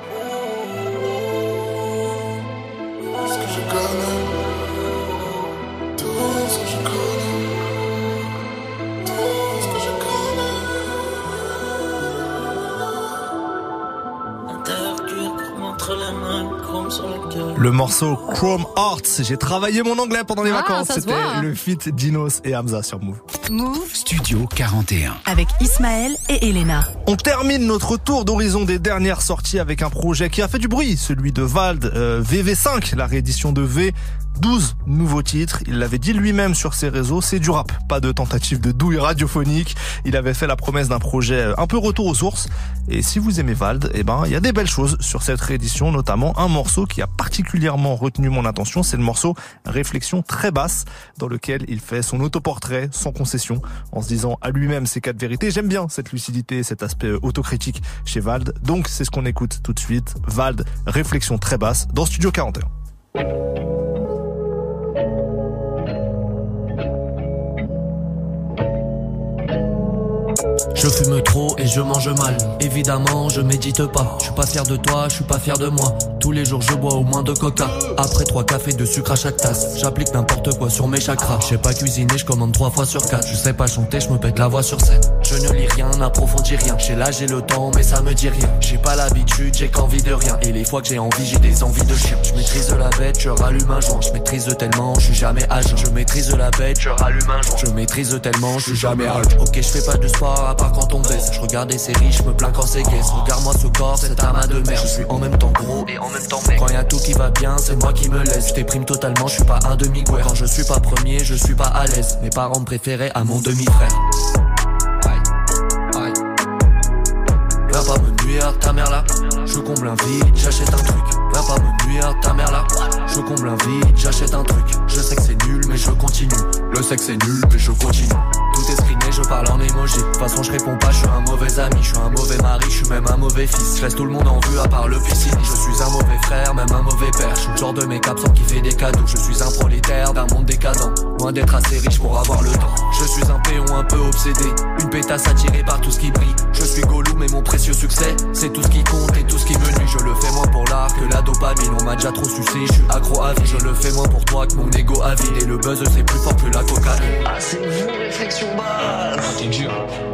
Le morceau Chrome Hearts. J'ai travaillé mon anglais pendant les ah, vacances. C'était le feat Dinos et Hamza sur Move. Move Studio 41 avec Ismaël et Elena. On termine notre tour d'horizon des dernières sorties avec un projet qui a fait du bruit, celui de Vald euh, VV5, la réédition de V 12 nouveaux titres. Il l'avait dit lui-même sur ses réseaux, c'est du rap, pas de tentative de douille radiophonique. Il avait fait la promesse d'un projet euh, un peu retour aux sources. Et si vous aimez Vald, eh ben, il y a des belles choses sur cette réédition, notamment un morceau qui a particulièrement retenu mon attention, c'est le morceau Réflexion très basse, dans lequel il fait son autoportrait sans concession, en se disant à lui-même ses quatre vérités. J'aime bien cette lucidité, cet aspect euh, autocritique chez Vald. Donc c'est ce qu'on écoute tout de suite. Vald, Réflexion très basse, dans Studio 41. Je fume trop et je mange mal. Évidemment, je médite pas. Je suis pas fier de toi, je suis pas fier de moi. Tous les jours, je bois au moins de coca. Après trois cafés de sucre à chaque tasse. J'applique n'importe quoi sur mes chakras. Je sais pas cuisiner, je commande trois fois sur quatre. Je sais pas chanter, je me pète la voix sur scène. je ne lis rien, n'approfondis rien. J'ai l'âge et le temps, mais ça me dit rien. J'ai pas l'habitude, j'ai qu'envie de rien. Et les fois que j'ai envie, j'ai des envies de chien. Je maîtrise la bête, je rallume un joint. Je maîtrise tellement, je suis jamais âge. Je maîtrise la bête, je rallume un joint. Je maîtrise tellement, je suis jamais âge. Ok, je fais pas de sport à part quand on baisse. Je regarde séries, je me plains quand c'est guess. Regarde-moi ce corps, c'est ta main de merde. Je suis en même temps gros et en même temps mec. Quand y a tout qui va bien, c'est moi qui me laisse. Je déprime totalement, je suis pas un demi -guerre. Quand je suis pas premier, je suis pas à l'aise. Mes parents préféraient à mon demi-frère. Viens pas me nuire, ta mère là. Je comble un vide, j'achète un truc. Viens pas me nuire, ta mère là. Je comble un vide, j'achète un truc. Je sais que c'est nul, mais je continue. Le sexe c'est nul, mais je continue. Tout est screené, je parle en emoji. De toute façon, je réponds pas, je suis un mauvais ami, je suis un mauvais mari, je suis même un mauvais fils. Je laisse tout le monde en vue à part le piscine. Je suis un mauvais frère, même un mauvais père. Je suis le genre de mec absent qui fait des cadeaux. Je suis un prolétaire d'un monde décadent. Loin d'être assez riche pour avoir le temps. Je suis un péon un peu obsédé. Une pétasse attirée par tout ce qui brille. Je suis Gollum mais mon précieux succès, c'est tout ce qui compte et tout ce qui me nuit. Je le fais moins pour l'art que la dopamine. On m'a déjà trop sucé, je suis accro à vie. Je le fais moins pour toi que mon ego avide. Et le buzz c'est plus fort que la cocaïne. Ah, c'est vous, réflexion basse. Ah, t'es dur,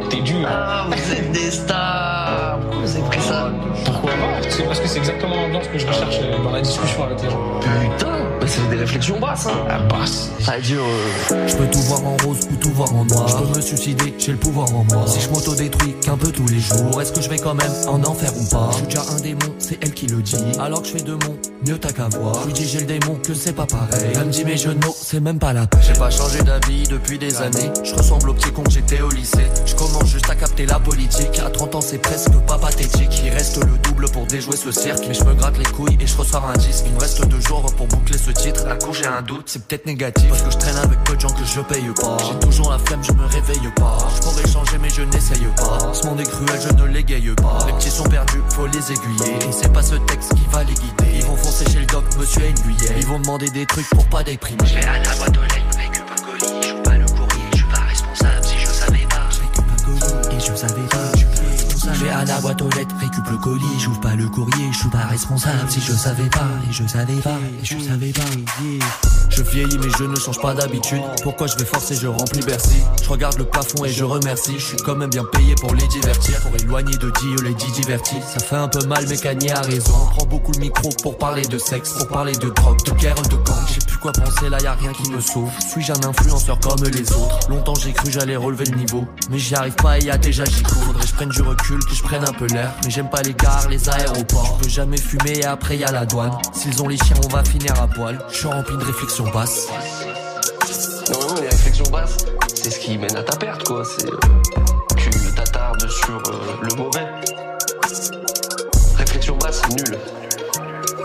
t'es dur. Ah, vous êtes des stars. Pourquoi vous avez pris ça? Pourquoi pas? C'est parce que c'est exactement l'ambiance que je recherche dans la discussion avec les gens. Putain, c'est des réflexions basses, hein. Ah, basse. Ça dure. Euh... Je peux tout voir en rose ou tout voir en noir. Je peux me suicider, j'ai le pouvoir en moi. Si je m'auto-détruis qu'un peu tous les jours, est-ce que je vais quand même en enfer ou pas? Je suis déjà un démon, c'est elle qui le dit. Alors que je fais de mon mieux t'as qu'à voir. Je lui dis j'ai le démon, que c'est pas pareil. Elle me dit mes jeux de mots, c'est même pas la peine. J'ai pas changé d'avis depuis des années. Je ressemble au petit con que j'étais au lycée. Je commence juste à capter la politique. À 30 ans, c'est presque pas pathétique. Il reste le double pour déjouer ce cirque. Mais je me gratte les couilles et je ressors un disque. Il me reste deux jours pour boucler ce titre. À coup, j'ai un doute, c'est peut-être négatif. Parce que je traîne avec peu de gens que je paye pas. J'ai toujours la flemme, je me réveille pas. Je pourrais changer, mais je n'essaye pas. Ce monde est cruel, je ne l'égaye pas. Les petits sont perdus, faut les aiguiller. Et c'est pas ce texte qui va les guider. Ils vont foncer chez le doc, monsieur cuillère. Ils vont demander des trucs pour pas déprimer. Je vais à la boîte aux lettres, récupère un colis. Je joue pas le courrier, je suis pas responsable si Je vais à la boîte aux lettres, récup le colis, j'ouvre pas le courrier, je suis pas responsable si je savais pas, et je savais pas, et je savais pas. Je vieillis mais je ne change pas d'habitude. Pourquoi je vais forcer, je remplis Bercy. Je regarde le plafond et je remercie. Je suis quand même bien payé pour les divertir. Pour éloigner de Dieu les dix divertis. Ça fait un peu mal mais Kanye a raison. On prend beaucoup le micro pour parler de sexe, pour parler de drogue, de guerre, de gang. J'ai plus quoi penser là, y a rien qui me sauve. Suis-je un influenceur comme les autres? Longtemps j'ai cru j'allais relever le niveau. Mais j'y arrive pas et y a déjà j'y. Faudrait je prenne du recul, que je prenne un peu l'air. Mais j'aime pas les gares, les aéroports. Je peux jamais fumer et après y a la douane. S'ils ont les chiens, on va finir à poil. Je suis rempli de réflexions basses. Normalement, les réflexions basses, c'est ce qui mène à ta perte, quoi. C'est euh, tu t'attardes sur euh, le mauvais.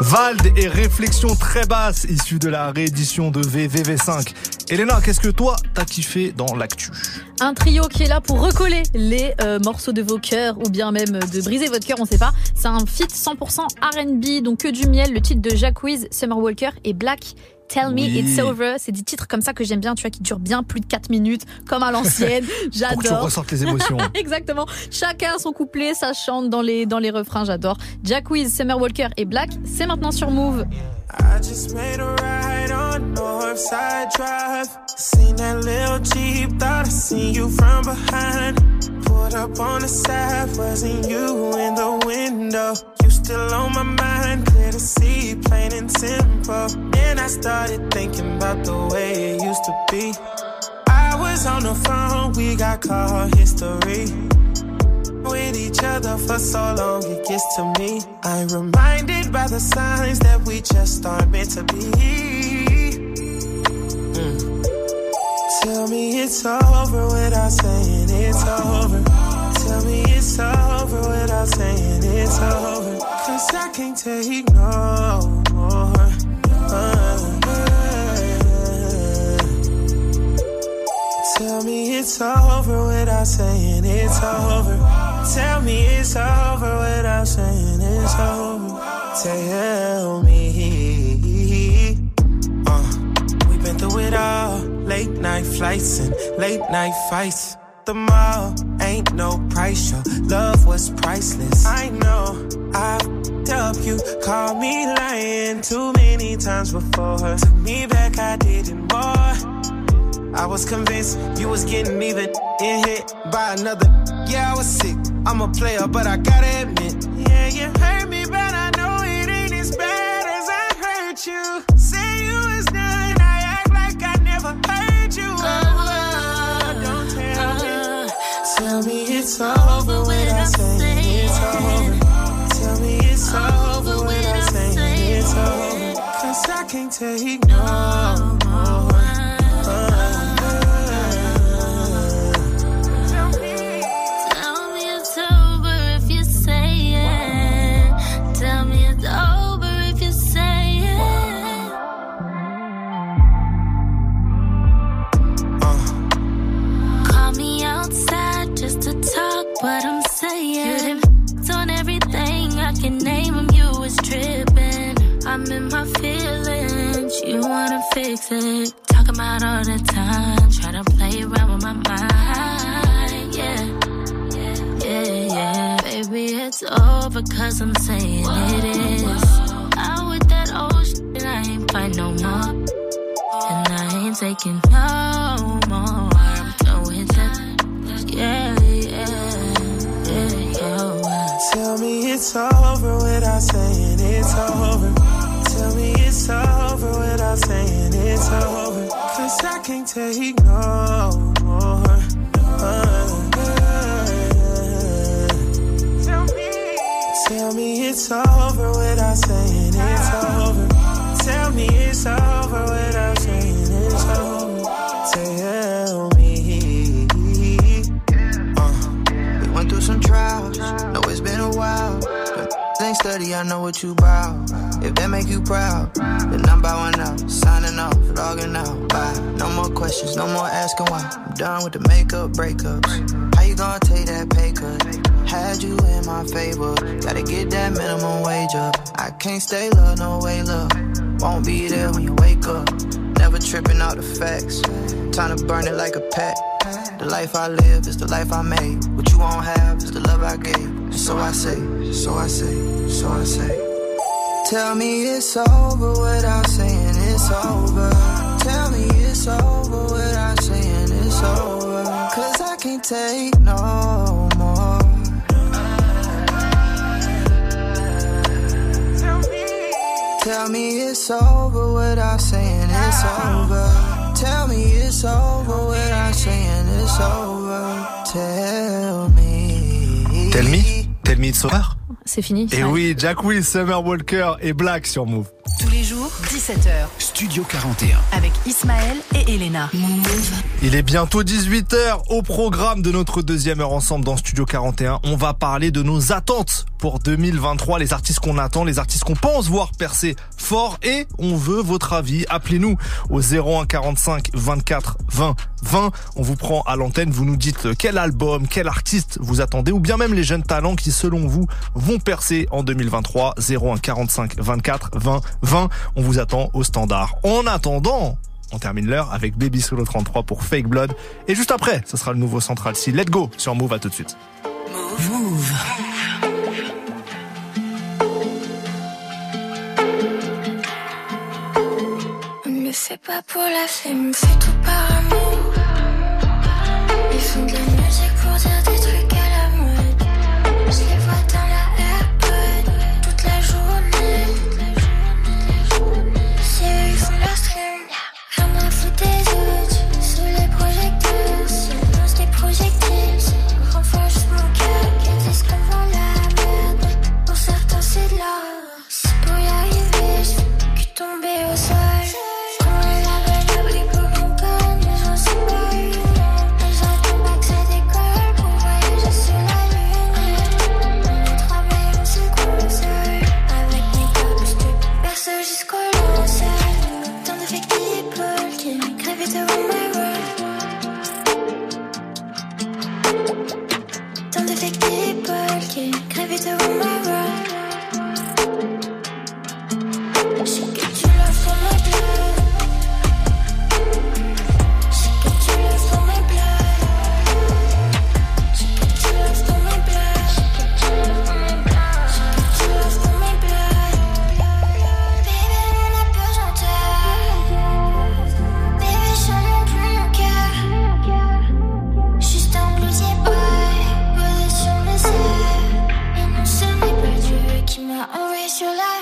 Vald et réflexion très basse issue de la réédition de VVV5. Elena, qu'est-ce que toi t'as kiffé dans l'actu? Un trio qui est là pour recoller les euh, morceaux de vos cœurs ou bien même de briser votre cœur, on sait pas. C'est un feat 100% R&B, donc que du miel. Le titre de Jack Wiz, Summer Walker et Black Tell Me It's Over. C'est des titres comme ça que j'aime bien, tu vois, qui durent bien plus de 4 minutes, comme à l'ancienne. J'adore. Pour que tu ressortes les émotions. Exactement. Chacun son couplet, ça chante dans les, dans les refrains, j'adore. Jack Wiz, Summer Walker et Black, c'est maintenant sur Move. I just made a ride on Northside Drive. Seen that little Jeep, thought I seen you from behind. Pulled up on the side, wasn't you in the window? Still on my mind, clear to see, plain and simple. Then I started thinking about the way it used to be. I was on the phone, we got call history with each other for so long, it gets to me. I'm reminded by the signs that we just aren't meant to be. Mm. Tell me it's over without saying it's over. Tell me it's over without saying it's over. Cause I can't take no more. Tell me it's over without saying it's over. Tell me it's over without saying it's over. Tell me. Uh, we've been through it all. Late night flights and late night fights. The mall ain't no price. Your love was priceless. I know I've up. You called me lying too many times before. Took me back, I didn't more. I was convinced you was getting even in hit by another. Yeah, I was sick. I'm a player, but I gotta admit. Yeah, you hurt me, but I know it ain't as bad as I hurt you it's over without saying it's over. Tell me it's over without saying it's over. Cause I can't take no more. My feelings. You wanna fix it. Talk about all the time. Try to play around with my mind. Yeah. Yeah, yeah. Baby, it's over cause I'm saying it is. Out with that old shit and I ain't fight no more. And I ain't taking no more. I'm done with that. Yeah, yeah. Tell me it's over without saying it's over it's over without saying it's over. Cause I can't take no more. tell, me, tell me it's over without saying it's over. Tell me it's over without saying it's over. Tell me. Uh, we went through some trials. Know it's been a while. But ain't steady, I know what you about. If that make you proud, then I'm bowing out, signing off, logging out. Bye. No more questions, no more asking why. I'm done with the makeup breakups. How you gonna take that pay cut? Had you in my favor, gotta get that minimum wage up. I can't stay low, no way, love. Won't be there when you wake up. Never tripping out the facts. Time to burn it like a pack. The life I live is the life I made. What you won't have is the love I gave. And so I say, so I say, so I say. Tell me it's over without saying it's over. Tell me it's over without saying it's over. Cause I can't take no more. Tell me it's over without saying it's over. Tell me it's over without saying it's over. Tell me. Tell me? Tell me it's over? C'est fini. Et oui, Jack Will, Summer Walker et Black sur Move. Tous les jours, 17h. Studio 41. Avec Ismaël et Elena. Il est bientôt 18h au programme de notre deuxième heure ensemble dans Studio 41. On va parler de nos attentes pour 2023, les artistes qu'on attend, les artistes qu'on pense voir percer fort et on veut votre avis. Appelez-nous au 01 45 24 20 20. On vous prend à l'antenne, vous nous dites quel album, quel artiste vous attendez ou bien même les jeunes talents qui selon vous vont percer en 2023. 01 45 24 20 20. On vous attend au standard. En attendant, on termine l'heure avec Baby Solo 33 pour Fake Blood. Et juste après, ce sera le nouveau Central C. Let's go sur Move, à tout de suite. Move. Fait pas pour la fait tout par amour. Ils font de la musique pour dire des trucs à la mode. Je les vois dans la bitter on my you like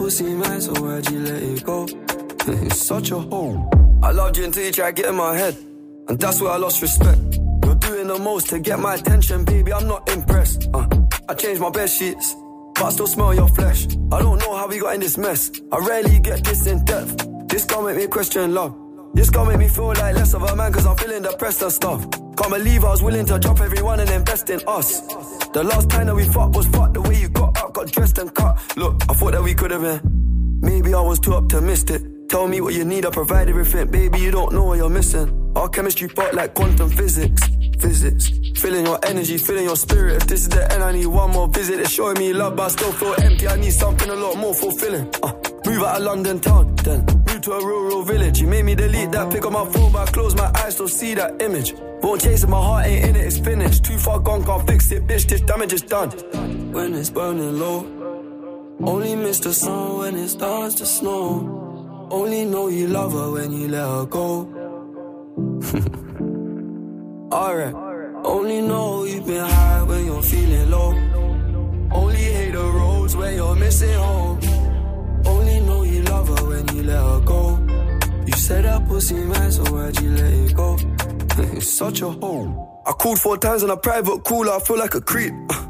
pussy man, so why'd you let it go? it's such a hole. I loved you until you tried to get in my head. And that's where I lost respect. You're doing the most to get my attention, baby. I'm not impressed. Uh, I changed my bed sheets, but I still smell your flesh. I don't know how we got in this mess. I rarely get this in depth. This gon' make me question love. This gon' make me feel like less of a man cause I'm feeling depressed and stuff. Can't believe I was willing to drop everyone and invest in us. The last time that we fought was fucked the way you got up, got dressed and cut. Look, I thought that we could have been. Maybe I was too optimistic. Tell me what you need, I provide everything. Baby, you don't know what you're missing. Our chemistry fought like quantum physics. Physics. Feeling your energy, feeling your spirit. If this is the end, I need one more visit. It's showing me love, but I still feel empty. I need something a lot more fulfilling. Uh, move out of London town, then move to a rural village. You made me delete that pick on my phone, but I close my eyes, still see that image. Won't chase it, my heart ain't in it, it's finished. Too far gone, can't fix it, bitch, this damage is done. When it's burning low, only miss the sun when it starts to snow. Only know you love her when you let her go. Alright, only know you've been high when you're feeling low. Only hate the roads where you're missing home. Only know you love her when you let her go. You said that pussy man, so why'd you let it go? it's such a hole. I called four times on a private call, I feel like a creep.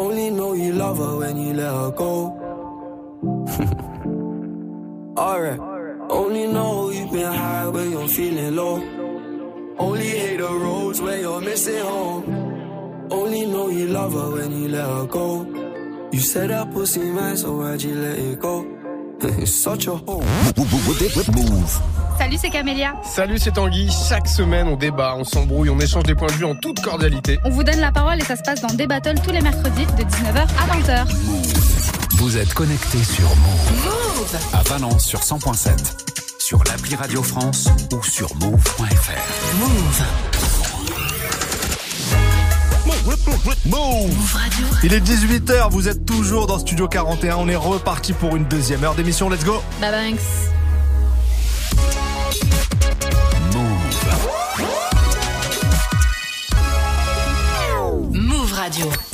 Only know you love her when you let her go. Alright. Only know you've been high when you're feeling low. Only hate the roads where you're missing home. Only know you love her when you let her go. You said that pussy man, so why'd you let it go? It's such a hole. Move. Salut, c'est Camélia. Salut, c'est Tanguy. Chaque semaine, on débat, on s'embrouille, on échange des points de vue en toute cordialité. On vous donne la parole et ça se passe dans des battles tous les mercredis de 19h à 20h. Vous êtes connectés sur Move. Move à Valence sur 100.7, sur l'appli Radio France ou sur move.fr. Move. Move. Il est 18h, vous êtes toujours dans Studio 41, on est reparti pour une deuxième heure d'émission, let's go. Bye thanks Radio. Tous les jours,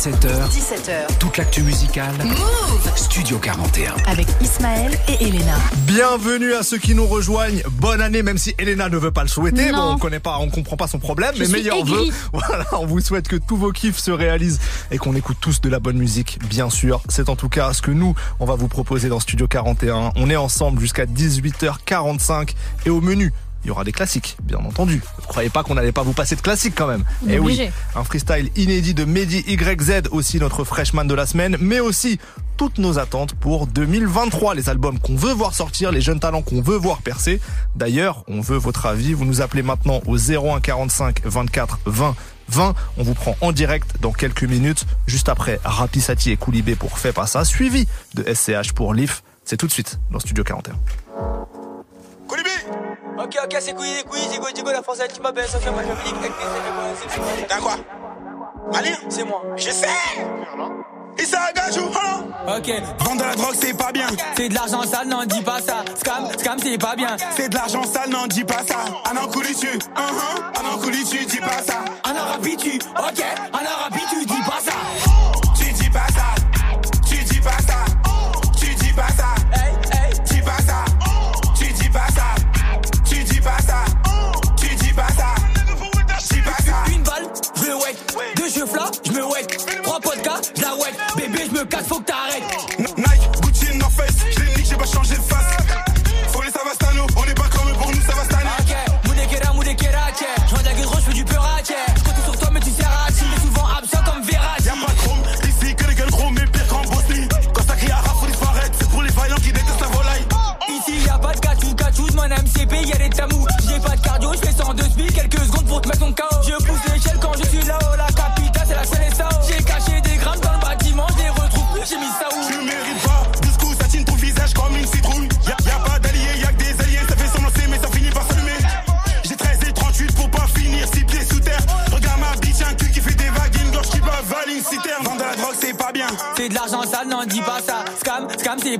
17h. 17h. Toute l'actu musicale. Move Studio 41. Avec Ismaël et Elena. Bienvenue à ceux qui nous rejoignent. Bonne année, même si Elena ne veut pas le souhaiter. Bon, on connaît pas, on comprend pas son problème, mais meilleur vœu. Voilà, on vous souhaite que tous vos kiffs se réalisent et qu'on écoute tous de la bonne musique, bien sûr. C'est en tout cas ce que nous, on va vous proposer dans Studio 41. On est ensemble jusqu'à 18h45 et au menu, il y aura des classiques, bien entendu. Ne croyez pas qu'on n'allait pas vous passer de classiques quand même. Et eh oui, un freestyle inédit de Mehdi YZ, aussi notre freshman de la semaine, mais aussi toutes nos attentes pour 2023, les albums qu'on veut voir sortir, les jeunes talents qu'on veut voir percer. D'ailleurs, on veut votre avis. Vous nous appelez maintenant au 01 45 24 20 20. On vous prend en direct dans quelques minutes, juste après Rapisati et Koulibé pour Fais pas ça, suivi de SCH pour Leaf. C'est tout de suite dans Studio 41. Ok, ok, c'est couilles, c'est couilles, c'est c'est la française, tu m'appelles, ça fait moi, je me T'as quoi Malien C'est moi. Je sais il s'engage ou Ok. Vendre de la drogue, c'est pas bien. C'est de l'argent sale, n'en dis pas ça. Scam, scam, c'est pas bien. C'est de l'argent sale, n'en dis pas ça. Un an couli tu, -huh. un an couli tu, dis pas ça. Un an rapide, tu, ok. Un an rapide, tu, dis pas ça. Me casse, faut que t'arrêtes. Nike, Gucci, North Face, je l'ai nique, j'ai pas changé de face. Faut les Savastano, on est pas comme eux, pour nous ça va stanner. Ok, Moudekera, Moudekera, je vois de la gueule, je fais du peur à Je compte sur toi, mais tu sers à Tu es souvent absent comme Verratti. Y'a pas de chrome, ici que les gueules gros, mais pire qu'en Bosnie. Quand ça crie à rap, faut disparaître, c'est pour les vaillants qui détestent la volaille. Ici y'a pas de cachou, cachou, mon MCP, y'a des tamous. J'ai pas de cardio, je fais 102 spies, quelques secondes pour te mettre ton KO. Je pousse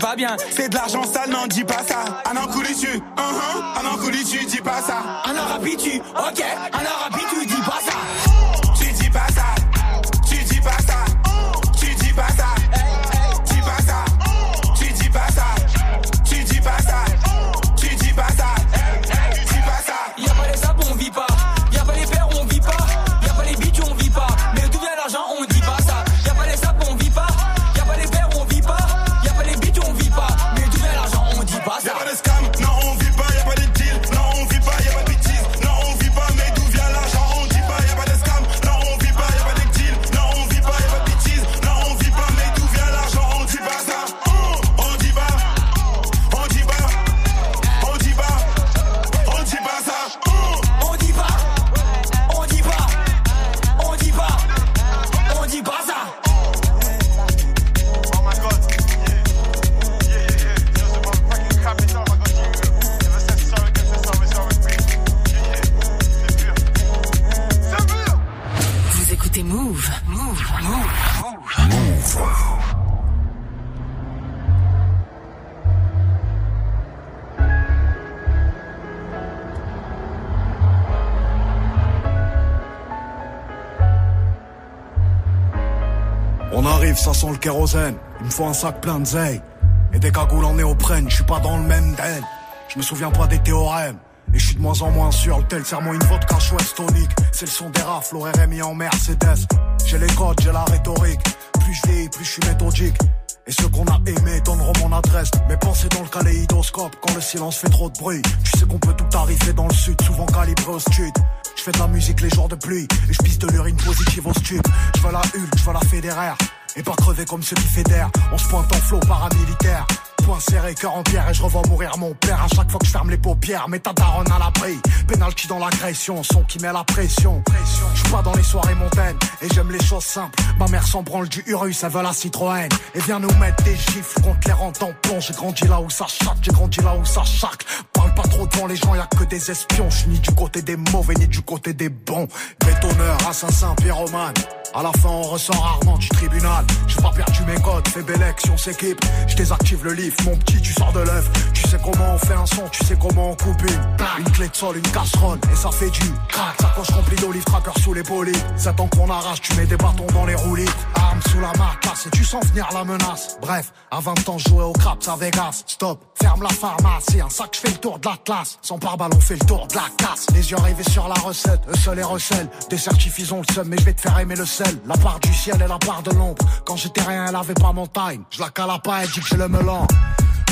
pas bien. C'est de l'argent sale, n'en dis pas ça. Un an coulé tu, un an coulé tu, dis pas ça. Un an rapide, tu, ok. Un an rapide, Il me faut un sac plein de zeille. Et des cagoules en néoprène, je suis pas dans le même den. Je me souviens pas des théorèmes. Et je suis de moins en moins sûr, le tel serre-moi une vodka chouette tonique. C'est le son des rafles, RMI en Mercedes. J'ai les codes, j'ai la rhétorique. Plus je vieillis, plus je suis méthodique. Et ceux qu'on a aimés donneront mon adresse. Mes pensées dans le kaléidoscope quand le silence fait trop de bruit. Tu sais qu'on peut tout arriver dans le sud, souvent calibré au stud. Je fais de la musique les jours de pluie et je pisse de l'urine positive au stup. Je la Hulk, je veux la fédéraire. Et pas crever comme ceux qui fédèrent. On se pointe en flot paramilitaire. Point serré, cœur en pierre et je revois mourir mon père à chaque fois que je ferme les paupières. Mais ta daronne à l'abri. Penalty dans l'agression, son qui met la pression. Je suis pas dans les soirées montaines et j'aime les choses simples. Ma mère s'en branle du Urus, elle veut la Citroën. Et vient nous mettre des gifles contre les rangs tampons. J'ai grandi là où ça chatte, j'ai grandi là où ça chaque. Parle pas trop devant les gens, y a que des espions. Je ni du côté des mauvais ni du côté des bons. Bétonneur, assassin, pyromane. À la fin, on ressort rarement du tribunal. J'ai pas perdu mes codes, fais belle action, s'équipe. Je désactive le livre, mon petit, tu sors de l'œuf. Tu sais comment on fait un son, tu sais comment on coupe une. Une clé de sol, une casserole, et ça fait du crack. Sacoche remplie d'olives, tracker sous les polies. Ça temps qu'on arrache, tu mets des bâtons dans les roulis. Arme sous la marcasse, et tu sens venir la menace. Bref, à 20 ans, jouais au craps à Vegas. Stop, ferme la pharmacie, un sac, je fais le tour de la classe. Sans pare-balles, on fait le tour de la casse. Les yeux rivés sur la recette, eux seuls et recèlent. Des certifs, ils ont le seum, mais je vais te faire aimer le La part du ciel et la part de l'ombre. Quand j'étais rien, elle avait pas mon time. Je la cala pas, elle dit que j'ai le melon.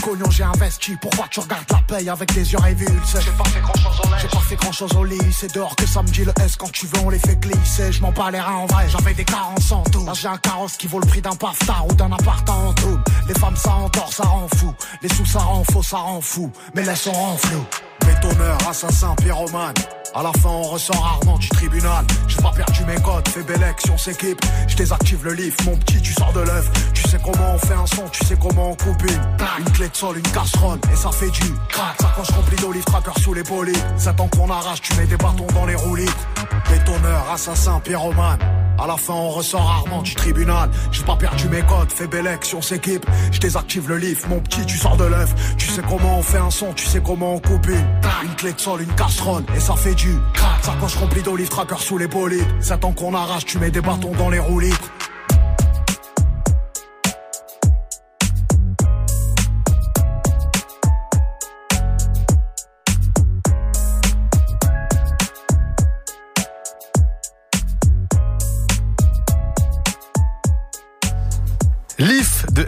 Cognon, j'ai investi, pourquoi tu regardes la paye avec des yeux révulsés? J'ai pas fait grand chose au J'ai pas fait grand chose au lit, c'est dehors que ça me dit le S quand tu veux on les fait glisser. Je m'en bats les reins en vrai, j'avais des carences en tout. Là j'ai un carrosse qui vaut le prix d'un paftard ou d'un appart en tout. Les femmes ça endort, ça rend fou. Les sous ça rend faux, ça rend fou. Mais laisse on rend flou. Bétonneur, assassin, pyromane à la fin, on ressort rarement du tribunal. J'ai pas perdu mes codes, fais belle action, s'équipe. Je désactive le livre, mon petit, tu sors de l'œuf. Tu sais comment on fait un son, tu sais comment on coupe une. Clé de sol, une casserole, et ça fait du crack. Sacoche remplie d'olives, tracker sous les polies. Ça temps qu'on arrache, tu mets des bâtons dans les roulis. Bétonneur, assassin, pyromane. À la fin, on ressort rarement du tribunal. J'ai pas perdu mes codes, fais belle action, s'équipe. Je désactive le livre, mon petit, tu sors de l'œuf. Tu sais comment on fait un son, tu sais comment on coupe une. Clé de sol, une casserole, et ça fait du crack. Sacoche remplie d'olives, tracker sous les bolides. Ça temps qu'on arrache, tu mets des bâtons dans les roulis.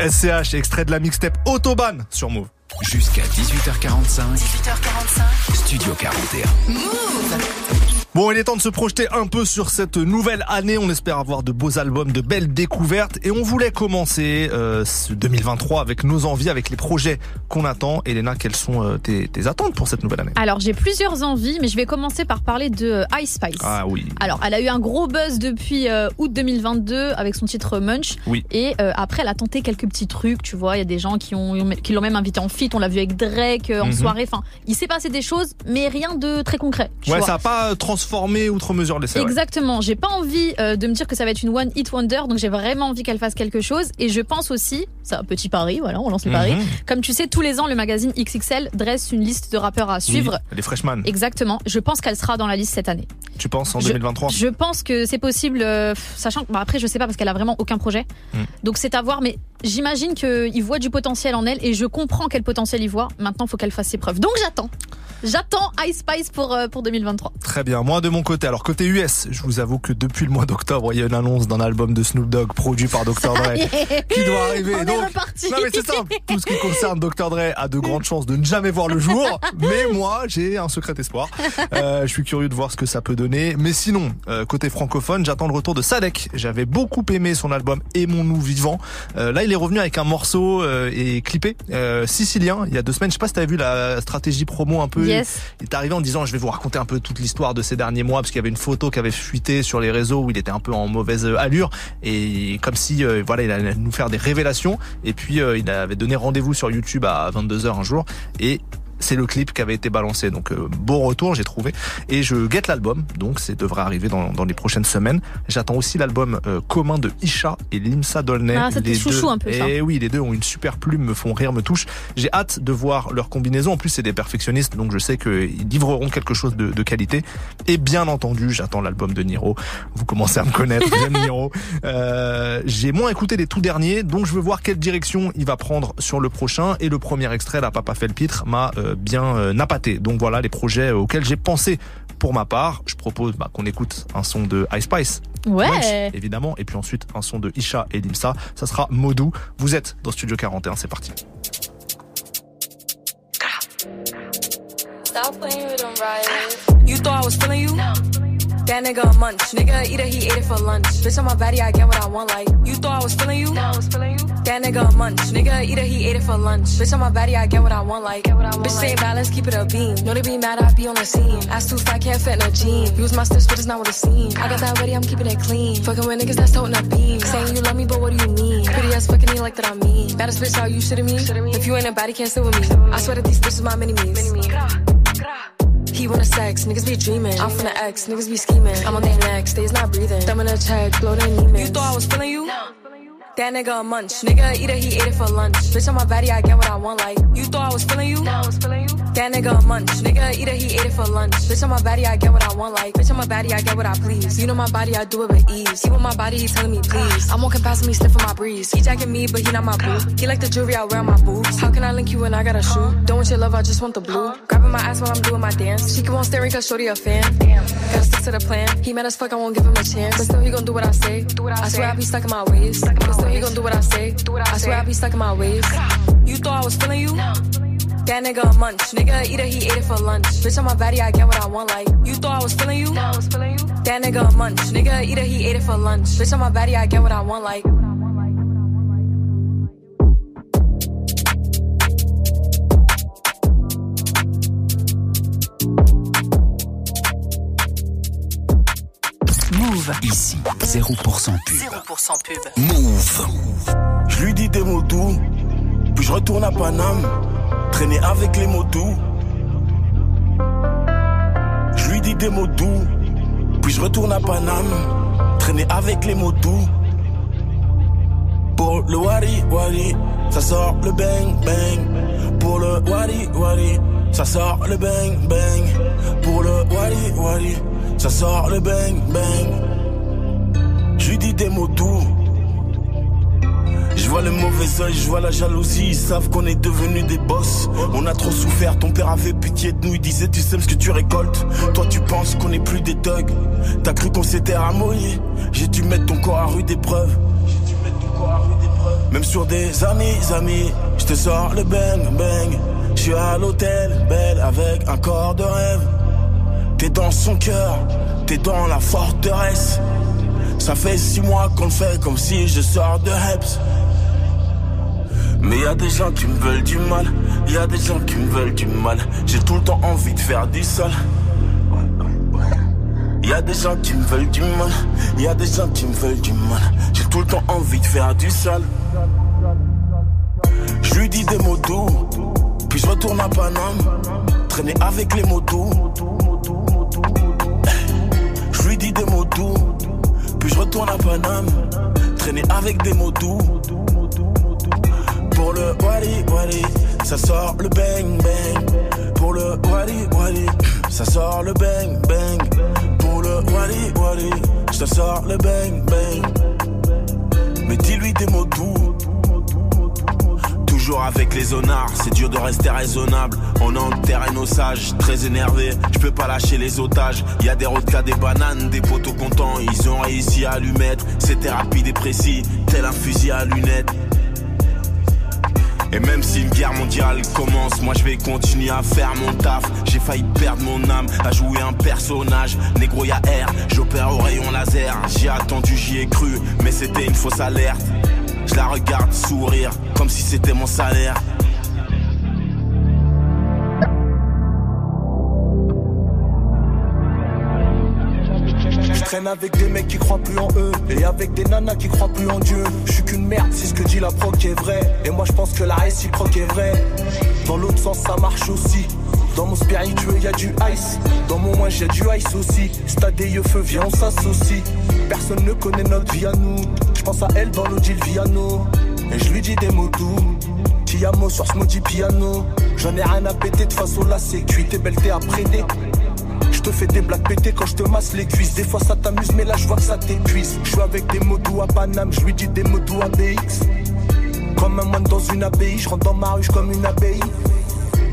SCH, extrait de la mixtape Autobahn sur Move. Jusqu'à 18h45. 18h45. Studio 41. Move. Bon, il est temps de se projeter un peu sur cette nouvelle année. On espère avoir de beaux albums, de belles découvertes. Et on voulait commencer euh, ce 2023 avec nos envies, avec les projets qu'on attend. Elena, quelles sont euh, tes, tes, attentes pour cette nouvelle année? Alors, j'ai plusieurs envies, mais je vais commencer par parler de euh, Ice Spice. Ah oui. Alors, elle a eu un gros buzz depuis août 2022 avec son titre Munch. Oui. Et après, elle a tenté quelques petits trucs. Tu vois, il y a des gens qui ont qui l'ont même invité en feat. On l'a vu avec Drake en mhm. soirée. Enfin, il s'est passé des choses, mais rien de très concret. ouais, ça a pas transformé outre mesure l'essai. Exactement. J'ai pas envie euh, de me dire que ça va être une one hit wonder, donc j'ai vraiment envie qu'elle fasse quelque chose. Et je pense aussi, c'est un petit pari, voilà, on lance le pari. Mhm. Comme tu sais, tous les ans, le magazine XXL dresse une liste de rappeurs à suivre. les freshman. Exactement. Je pense qu'elle sera dans la liste cette année. Tu penses en 2023 Je pense que c'est possible, euh, sachant que après je sais pas parce qu'elle a vraiment aucun projet. Mm. Donc c'est à voir, mais j'imagine qu'il voit du potentiel en elle et je comprends quel potentiel il voit. Maintenant, il faut qu'elle fasse ses preuves. Donc j'attends. J'attends Ice Spice pour, euh, pour 2023. Très bien. Moi, de mon côté, alors côté US, je vous avoue que depuis le mois d'octobre, il y a une annonce d'un album de Snoop Dogg produit par Dr. Dre qui doit arriver. On Donc, non mais c'est simple. Tout ce qui concerne Dr. Dre a de grandes chances de ne jamais voir le jour. Mais moi, j'ai un secret espoir. Euh, je suis curieux de voir ce que ça peut donner. Mais sinon, euh, côté francophone, j'attends le retour de Sadek. J'avais beaucoup aimé son album Aimons-nous vivant. Euh, là, il est revenu avec un morceau et clippé sicilien il y a deux semaines. Je sais pas si t'avais vu la stratégie promo un peu. Yes. Il est arrivé en disant je vais vous raconter un peu toute l'histoire de ces derniers mois parce qu'il y avait une photo qui avait fuité sur les réseaux où il était un peu en mauvaise allure. Et comme si voilà il allait nous faire des révélations. Et puis il avait donné rendez-vous sur YouTube à 22h un jour. Et c'est le clip qui avait été balancé. Donc euh, beau retour, j'ai trouvé. Et je guette l'album, donc ça devrait arriver dans, dans les prochaines semaines. J'attends aussi l'album euh, commun de Isha et Limsa Dolnay. Ah, les deux, un peu, Et oui, les deux ont une super plume, me font rire, me touchent. J'ai hâte de voir leur combinaison. En plus, c'est des perfectionnistes, donc je sais qu'ils livreront quelque chose de, de qualité. Et bien entendu, j'attends l'album de Niro. Vous commencez à me connaître, j'aime Niro. Euh, j'ai moins écouté les tout derniers, donc je veux voir quelle direction il va prendre sur le prochain. Et le premier extrait, la Papa fait le pitre, m'a euh, bien euh, napaté. Donc voilà les projets auxquels j'ai pensé pour ma part. Je propose bah, qu'on écoute un son de Ice Spice. Ouais. évidemment. Et puis ensuite un son de Isha et Dimsa. Ça sera Modou. Vous êtes dans Studio 41. C'est parti. That nigga a munch. Nigga eat it, he ate it for lunch. Bitch on my body, I get what I want. Like you thought I was feeling you. No, I was feeling you. That nigga a munch. Nigga eat it, he ate it for lunch. Bitch on my body, I get what I want. Like I want, bitch like. ain't balance, keep it a beam. Know they be mad, I be on the scene. Ass too fat, can't fit in a jean. Use my steps, but it's not what it seems. I got that ready, I'm keeping it clean. Fucking with niggas that's toting a beam. Saying you love me, but what do you mean? Pretty ass fucking me like that I mean. Baddest bitch, how you shitting me? If you ain't a body, can't sit with me. I swear that these bitches my mini me's. He wanna sex, niggas be dreaming. I'm from the X, niggas be scheming. I'm on their neck, stays not breathing. Them in a check, blow their You thought I was feeling you? No. That nigga a munch. Nigga eat it, he ate it for lunch. Bitch on my body, I get what I want. Like you thought I was feeling you? No, I was feeling you. That nigga a munch. Nigga eat it, he ate it for lunch. Bitch on my body, I get what I want. Like bitch on my body, I get what I please. You know my body, I do it with ease. He with my body, he telling me please. I'm walking past me, sniffing my breeze. He jacking me, but he not my boo. He like the jewelry I wear on my boobs. How can I link you when I got a shoe? Don't want your love, I just want the blue. Grabbing my ass while I'm doing my dance. She keep on staring cause shorty a fan. Damn. Gotta stick to the plan. He mad as fuck, I won't give him a chance. But still he gon' do what I say. Do what I, I swear I be stuck in my ways. But still he gon' do what I say. I swear I be stuck in my ways. You thought I was feeling you? That nigga a munch. Nigga it, he ate it for lunch. Bitch on my body, I get what I want. Like you thought I was feeling you? That nigga a munch. Nigga it, he ate it for lunch. Bitch on my body, I get what I want. Like. Move. Ici, 0% pub. 0% pub. Move. Je lui dis des mots doux, puis je retourne à Paname, traîner avec les mots doux. Je lui dis des mots doux, puis je retourne à Paname, traîner avec les mots doux. Pour le wari wari, ça sort le bang bang. Pour le wari wari, ça sort le bang bang. Pour le wari wari ça sort le bang bang. Je lui dis des mots doux. Je vois le mauvais oeil, je vois la jalousie, ils savent qu'on est devenus des boss. On a trop souffert, ton père avait pitié de nous, il disait tu sais ce que tu récoltes. Toi tu penses qu'on est plus des thugs, t'as cru qu'on s'était ramolli. J'ai dû mettre ton corps à rude épreuve. J'ai dû mettre ton corps à rude épreuve. Même sur des amis, amis, je te sors le bang, bang. Je suis à l'hôtel, belle, avec un corps de rêve. T'es dans son cœur, t'es dans la forteresse. Ça fait six mois qu'on le fait comme si je sors de Heps. Mais y a des gens qui me veulent du mal, y a des gens qui me veulent du mal. J'ai tout le temps envie de faire du sale. Y des gens qui me veulent du mal, y a des gens qui me veulent du mal. J'ai tout le temps envie de faire du sale. Je lui dis des mots doux, puis je retourne à Paname, traîner avec les mots doux. Je lui dis des mots doux, je retourne à Paname, traîner avec des mots doux pour le Wally Wally, ça sort le bang bang. Pour le Wally Wally, ça sort le bang bang. Pour le Wally Wally, ça sort le bang bang. Mais dis-lui des mots doux. Avec les honnards, c'est dur de rester raisonnable. On enterre nos sages, très énervé. Je peux pas lâcher les otages. Y a des cas, des bananes, des poteaux contents. Ils ont réussi à lui mettre. C'était rapide et précis, tel un fusil à lunettes. Et même si une guerre mondiale commence, moi je vais continuer à faire mon taf. J'ai failli perdre mon âme à jouer un personnage. Négro y'a R, j'opère au rayon laser. J'ai attendu, j'y ai cru, mais c'était une fausse alerte. Je la regarde sourire, comme si c'était mon salaire. traîne avec des mecs qui croient plus en eux et avec des nanas qui croient plus en Dieu. Je suis qu'une merde si ce que dit la proc est vrai. Et moi je pense que la réciproque est vraie. Dans l'autre sens ça marche aussi. Dans mon spiritueux y a du ice. Dans mon moins j'ai du ice aussi. Stade des yeux feu, viens on s'associe. Personne ne connaît notre vie à nous. Je pense à elle dans l'Odile Viano. Et je lui dis des mots doux. Tiamo sur ce maudit piano. J'en ai rien à péter de façon là c'est cuit. T'es belle, t'es apprédé. Je te fais des blagues pétées quand je te masse les cuisses. Des fois ça t'amuse, mais là je vois que ça t'épuise. Je avec des mots doux à Paname, je lui dis des mots doux à BX. Comme un moine dans une abbaye, je rentre dans ma ruche comme une abbaye.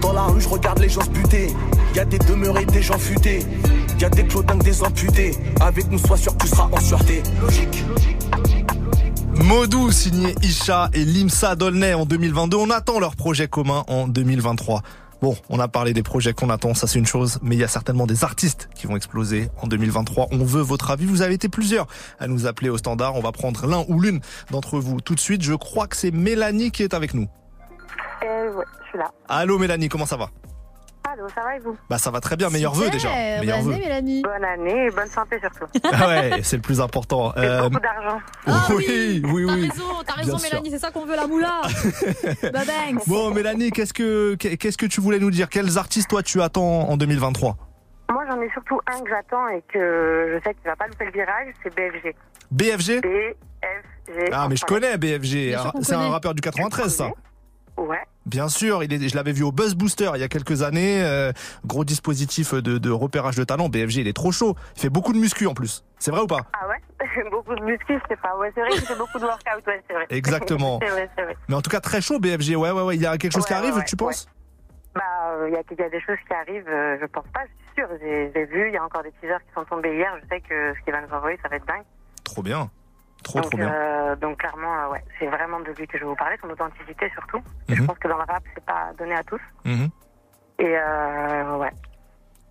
Dans la rue, je regarde les gens se buter. Des demeurés, des gens futés. Y a des clodins, des amputés. Avec nous, sois sûr que tu seras en sûreté. Logique. Modou signé Isha et Limsa Dolnay en 2022. On attend leur projet commun en 2023. Bon, on a parlé des projets qu'on attend, ça c'est une chose, mais il y a certainement des artistes qui vont exploser en 2023. On veut votre avis. Vous avez été plusieurs à nous appeler au standard. On va prendre l'un ou l'une d'entre vous tout de suite. Je crois que c'est Mélanie qui est avec nous. Euh, ouais, je suis là. Allô Mélanie, comment ça va? Allô, ça va et vous? Bah ça va très bien, meilleurs vœux déjà. Meilleurs bonne année Mélanie. Bonne année et bonne santé surtout. Ah ouais, c'est le plus important. Et euh... beaucoup d'argent. Ah, oui, oui, oui. T'as raison, t'as raison Mélanie, c'est ça qu'on veut la moula. bah Bon Mélanie, qu'est-ce que qu'est-ce que tu voulais nous dire? Quels artistes toi tu attends en 2023 Moi j'en ai surtout un que j'attends et que je sais qu'il va pas louper le virage, c'est BFG. BFG BFG. Ah mais je connais BFG, c'est un rappeur du 93 ça. Ouais. Bien sûr, il est, je l'avais vu au Buzz Booster il y a quelques années. Euh, gros dispositif de, de, repérage de talent. BFG, il est trop chaud. Il fait beaucoup de muscu en plus. C'est vrai ou pas? Ah ouais Beaucoup de muscu, je sais pas. Ouais, c'est vrai qu'il fait beaucoup de workout, ouais, c'est vrai. Exactement. c'est vrai, c'est vrai. Mais en tout cas, très chaud BFG. Ouais, ouais, ouais. Il y a quelque chose qui arrive, tu penses? Bah, euh, il y, a, y, a des choses qui arrivent, euh, je pense pas, je suis sûr. J'ai vu, il y a encore des teasers qui sont tombés hier. Je sais que ce qu'il va nous envoyer, ça va être dingue. Trop bien. Trop, donc, trop bien. Euh, donc clairement, euh, ouais, c'est vraiment de lui que je vais vous parler, son authenticité surtout. Je Mhm. pense que dans le rap, c'est pas donné à tous. Mhm. Et euh, ouais.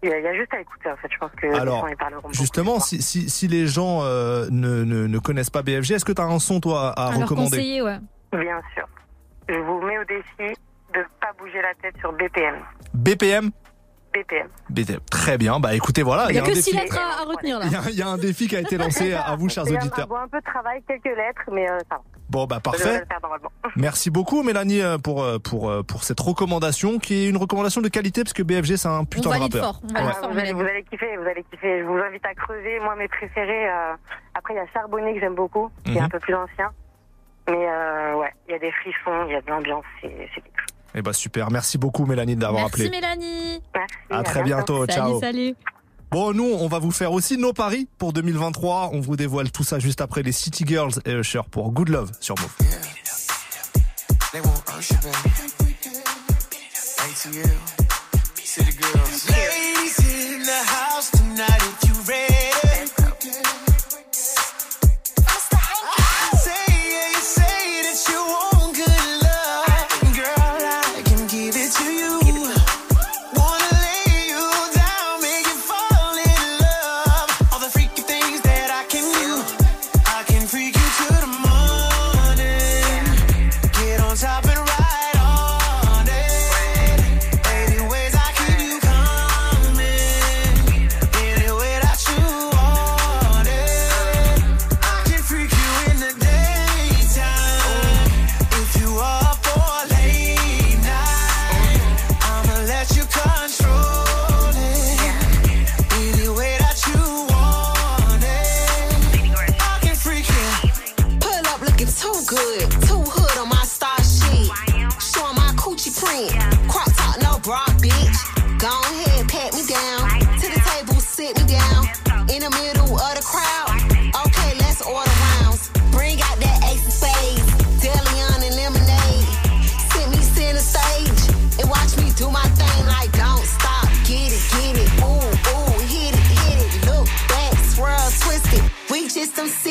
Il y, a, il y a juste à écouter en fait. Je pense que les Alors, gens, ils justement, si, si, si les gens euh, ne, ne, ne connaissent pas BFG, est-ce que tu as un son, toi, à, À recommander conseiller, ouais. Bien sûr. Je vous mets au défi de pas bouger la tête sur BPM. BPM BPM. BPM. Très bien. Bah écoutez, voilà. Il y a un que défi- 6 lettres à, à retenir là. Il y, a, il y a un défi qui a été lancé à vous, chers Il y a auditeurs. un peu de travail, quelques lettres, mais euh, ça va. Bon, bah parfait. Merci beaucoup, Mélanie, euh, pour, euh, pour, pour cette recommandation, qui est une recommandation de qualité, parce que BFG, c'est un putain de rappeur. fort. Ouais. fort, vous, allez, Mélanie. vous allez kiffer, vous allez kiffer. Je vous invite à creuser. Moi, mes préférés. euh, après, il y a Charbonnet que j'aime beaucoup, qui est Mhm. un peu plus ancien. Mais euh, ouais, il y a des frissons, il y a de l'ambiance, c'est c'est quelque chose. Eh bah super. Merci beaucoup, Mélanie, d'avoir Merci appelé. Mélanie. Merci. À très bientôt. Ciao. Salut. Bon, nous, on va vous faire aussi nos paris pour 2023. On vous dévoile tout ça juste après les City Girls et Usher pour Good Love sur Move. just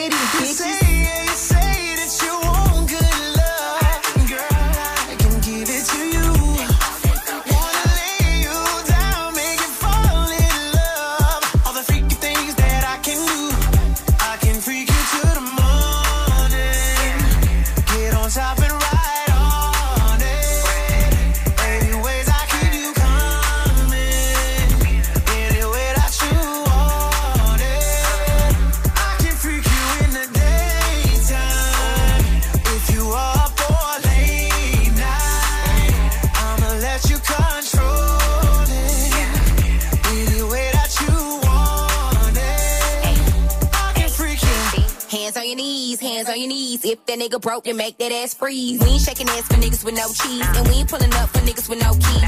on your knees. If that nigga broke, then make that ass freeze. We ain't shaking ass for niggas with no cheese. And we ain't pulling up for niggas with no keys.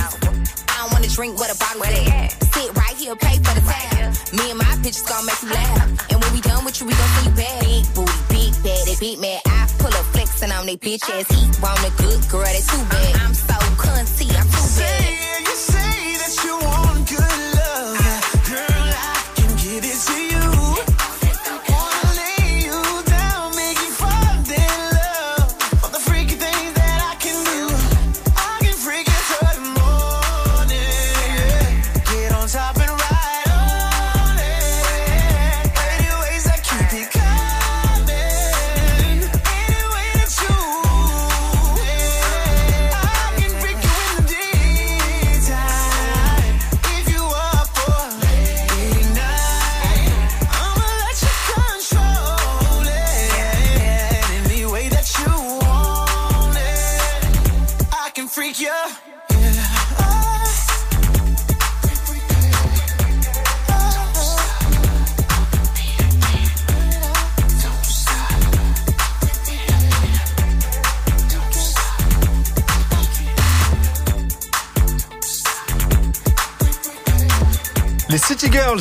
I don't wanna drink what a bottle at. Sit right here, pay for the tab. Me and my bitches gon' make you laugh. And when we done with you, we gon' see you back. Big booty, big bad, beat me. I pull up flexing on they bitch ass. He want a good girl, they too bad. I'm so cunty, I'm too bad. Say that you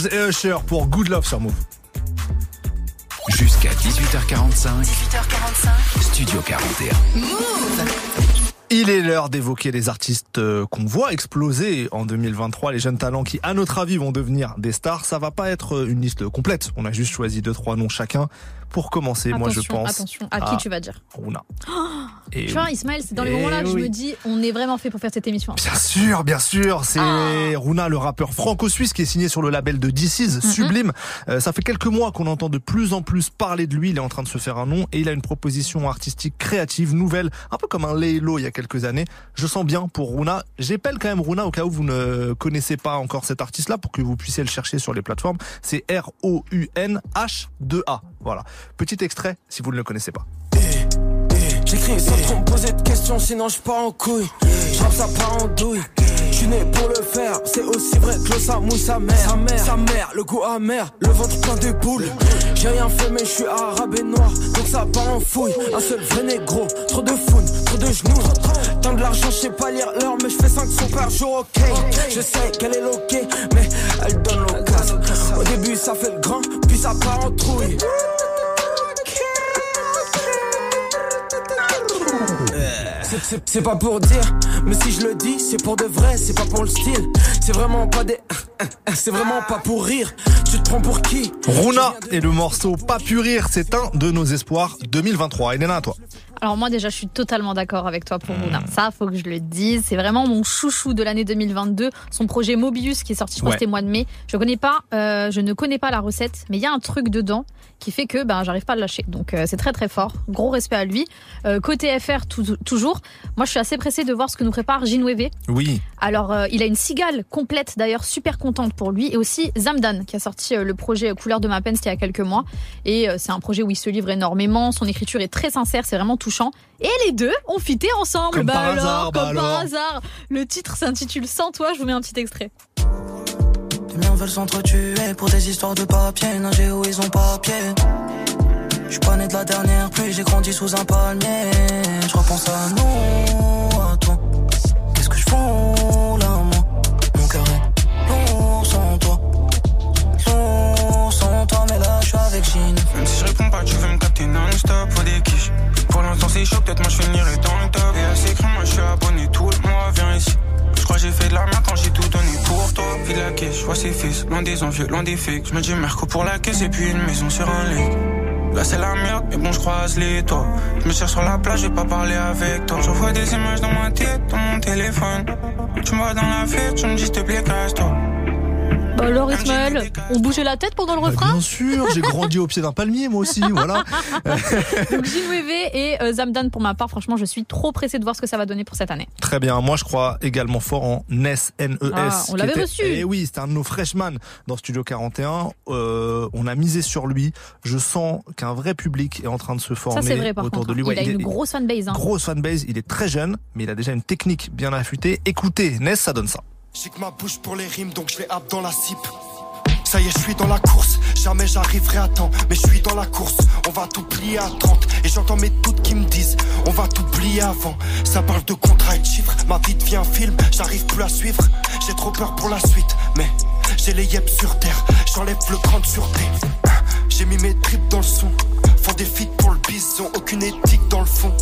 Et Usher pour Good Love sur Move. Jusqu'à 18h45. 18h45. Studio 41. Move il est l'heure d'évoquer les artistes euh, qu'on voit exploser en 2023, les jeunes talents qui, à notre avis, vont devenir des stars. Ça va pas être une liste complète. On a juste choisi deux, trois noms chacun. Pour commencer, moi je pense. Attention, à, qui tu vas dire Runa. et tu vois, Ismaël, c'est dans les moments-là que je me dis, on est vraiment fait pour faire cette émission. Bien sûr, bien sûr. C'est ah. Runa, le rappeur franco-suisse qui est signé sur le label de DC's. Sublime. Euh, ça fait quelques mois qu'on entend de plus en plus parler de lui. Il est en train de se faire un nom et il a une proposition artistique créative, nouvelle, un peu comme un Laylo il y a quelques années. Je sens bien pour Runa. J'épelle quand même Runa au cas où vous ne connaissez pas encore cet artiste-là pour que vous puissiez le chercher sur les plateformes. C'est R-O-U-N-H-2-A. Voilà. Petit extrait si vous ne le connaissez pas. J'écris sans trop me poser de questions, sinon je pars en couille. Je ça part en douille. Je suis né pour le faire, c'est aussi vrai que le sa mouille sa mère. Sa mère, sa mère, le goût amer, le ventre plein de boules. J'ai rien fait, mais je suis arabe et noir, donc ça part en fouille. Un seul vrai négro, trop de founes, trop de genoux. Tant de l'argent, je sais pas lire l'heure, mais je fais 500 par jour, ok. Je sais qu'elle est loquée, mais elle donne début, ça fait le grand, puis ça part en trouille. C'est pas pour dire, mais si je le dis, c'est pour de vrai, c'est pas pour le style. C'est vraiment pas des. C'est vraiment pas pour rire. Tu te prends pour qui? Runa et le morceau Pas pu rire, c'est un de nos espoirs 2023. Elena, à toi. Alors moi déjà je suis totalement d'accord avec toi pour Runa. Hmm. Ça faut que je le dise, c'est vraiment mon chouchou de l'année 2022. Son projet Mobius qui est sorti je crois c'était mois de mai. Je connais pas, euh, je ne connais pas la recette, mais il y a un truc dedans qui fait que ben j'arrive pas à le lâcher. Donc euh, c'est très très fort. Gros respect à lui. Euh, côté FR toujours. Moi je suis assez pressée de voir ce que nous prépare Ginweve. Oui. Alors il a une cigale complète d'ailleurs super contente pour lui et aussi Zamdan qui a sorti le projet Couleur de ma peine c'était il y a quelques mois et c'est un projet où il se livre énormément. Son écriture est très sincère, c'est vraiment touchant. Et les deux ont fité ensemble. Comme bah par alors, hasard, comme bah par hasard. Le titre s'intitule Sans toi, je vous mets un petit extrait. Les miens veulent s'entretuer pour des histoires de papier, nager où ils ont papier. Je suis pas né de la dernière pluie, j'ai grandi sous un palmier. Je repense à nous, à toi. Qu'est-ce que je fous là, moi? Mon cœur est lourd sans toi. Lourd sans toi, mais là je suis avec Jean. Même si je réponds pas, tu veux me capter non-stop pour des quiches. Pour l'instant c'est chaud, peut-être moi je finirai dans le top. Et à ces moi je suis abonné tout le mois, viens ici. Je crois j'ai fait de la merde quand j'ai tout donné pour toi. Puis la caisse, je vois ses fils, loin des envieux, loin des fakes. Je me dis merco pour la caisse et puis une maison sur un lit. Là c'est la merde, mais bon je croise les toits. Je me cherche sur la plage, j'ai pas parlé avec toi. J'envoie des images dans ma tête, dans mon téléphone. Tu me vois dans la fête, tu me dis te plaît casse-toi. Bah alors Ismaël, on bougeait la tête pendant le bah, refrain Bien sûr, j'ai grandi au pied d'un palmier moi aussi, voilà. Donc Ginweve et euh, Zamdan pour ma part, franchement, je suis trop pressé de voir ce que ça va donner pour cette année. Très bien, moi je crois également fort en NES, NES. Ah, on l'avait reçu. Eh oui, c'était un de nos freshman dans Studio 41. Euh, on a misé sur lui. Je sens qu'un vrai public est en train de se former ça, vrai, par autour contre. de lui. il a une grosse fanbase. Hein. Grosse fanbase, il est très jeune, mais il a déjà une technique bien affûtée. Écoutez, NES, ça donne ça. J'ai que ma bouche pour les rimes, donc je vais hap dans la cipe. Ça y est, je suis dans la course. Jamais j'arriverai à temps, mais je suis dans la course. On va tout plier à 30. Et j'entends mes toutes qui me disent, on va tout plier avant. Ça parle de contrat et de chiffres. Ma vie devient un film, j'arrive plus à suivre. J'ai trop peur pour la suite, mais j'ai les yeux sur terre. J'enlève le grand de sûreté. J'ai mis mes tripes dans le son. Font des feats pour le bison, aucune éthique dans le fond.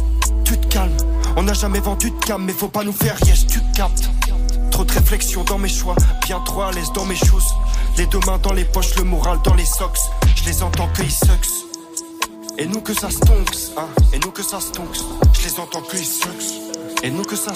Tu te calmes, on n'a jamais vendu de cam, mais faut pas nous faire yes, tu captes. Trop de réflexion dans mes choix, bien trop à l'aise dans mes choses. Les deux mains dans les poches, le moral dans les socks. Je les entends que ils sucks. Et nous que ça stonks, hein. Et nous que ça stonks. Je les entends que ils sucks. Et nous que ça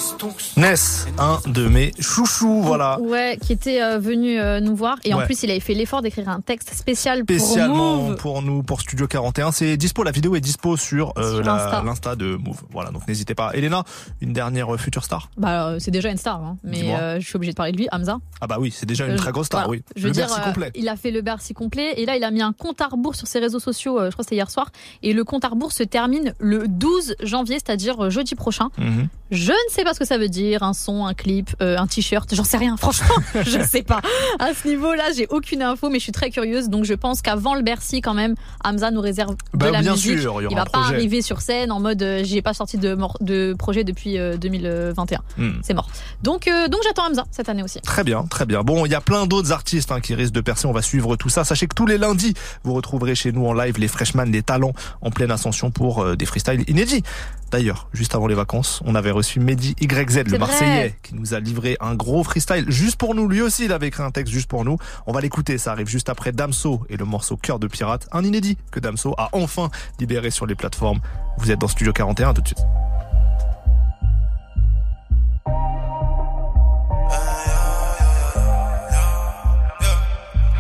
Ness, un de mes chouchous, voilà. Ouais, qui était euh, venu euh, nous voir et en plus il avait fait l'effort d'écrire un texte spécial Spécialement pour, nous, pour Studio 41. C'est dispo, la vidéo est dispo sur, euh, l'insta de Move. Voilà, donc n'hésitez pas. Elena, une dernière future star? Bah c'est déjà une star, hein, mais je suis obligée de parler de lui, Hamza. Ah bah oui, c'est déjà une très grosse star, oui. Je veux le dire, complet. il a fait le Bercy complet et là il a mis un compte à rebours sur ses réseaux sociaux, je crois que c'était hier soir, et le compte à rebours se termine le 12 janvier, c'est-à-dire jeudi prochain. Mhm. Je ne sais pas ce que ça veut dire, un son, un clip, euh, un t-shirt, j'en sais rien, franchement, je ne sais pas. À ce niveau-là, j'ai aucune info, mais je suis très curieuse, donc je pense qu'avant le Bercy, quand même, Hamza nous réserve de bah, la bien musique. Sûr, il, il va pas arriver sur scène en mode euh, j'ai pas sorti de, de projet depuis 2021. Euh, hmm. C'est mort. Donc, donc j'attends Hamza cette année aussi. Très bien, très bien. Bon, il y a plein d'autres artistes hein, qui risquent de percer, on va suivre tout ça. Sachez que tous les lundis, vous retrouverez chez nous en live les freshman, des talents en pleine ascension pour des freestyles inédits. D'ailleurs, juste avant les vacances, on avait reçu Mehdi YZ, le Marseillais, qui nous a livré un gros freestyle juste pour nous. Lui aussi, il avait écrit un texte juste pour nous. On va l'écouter, ça arrive juste après Damso et le morceau Cœur de pirate, un inédit que Damso a enfin libéré sur les plateformes. Vous êtes dans Studio 41, tout de suite.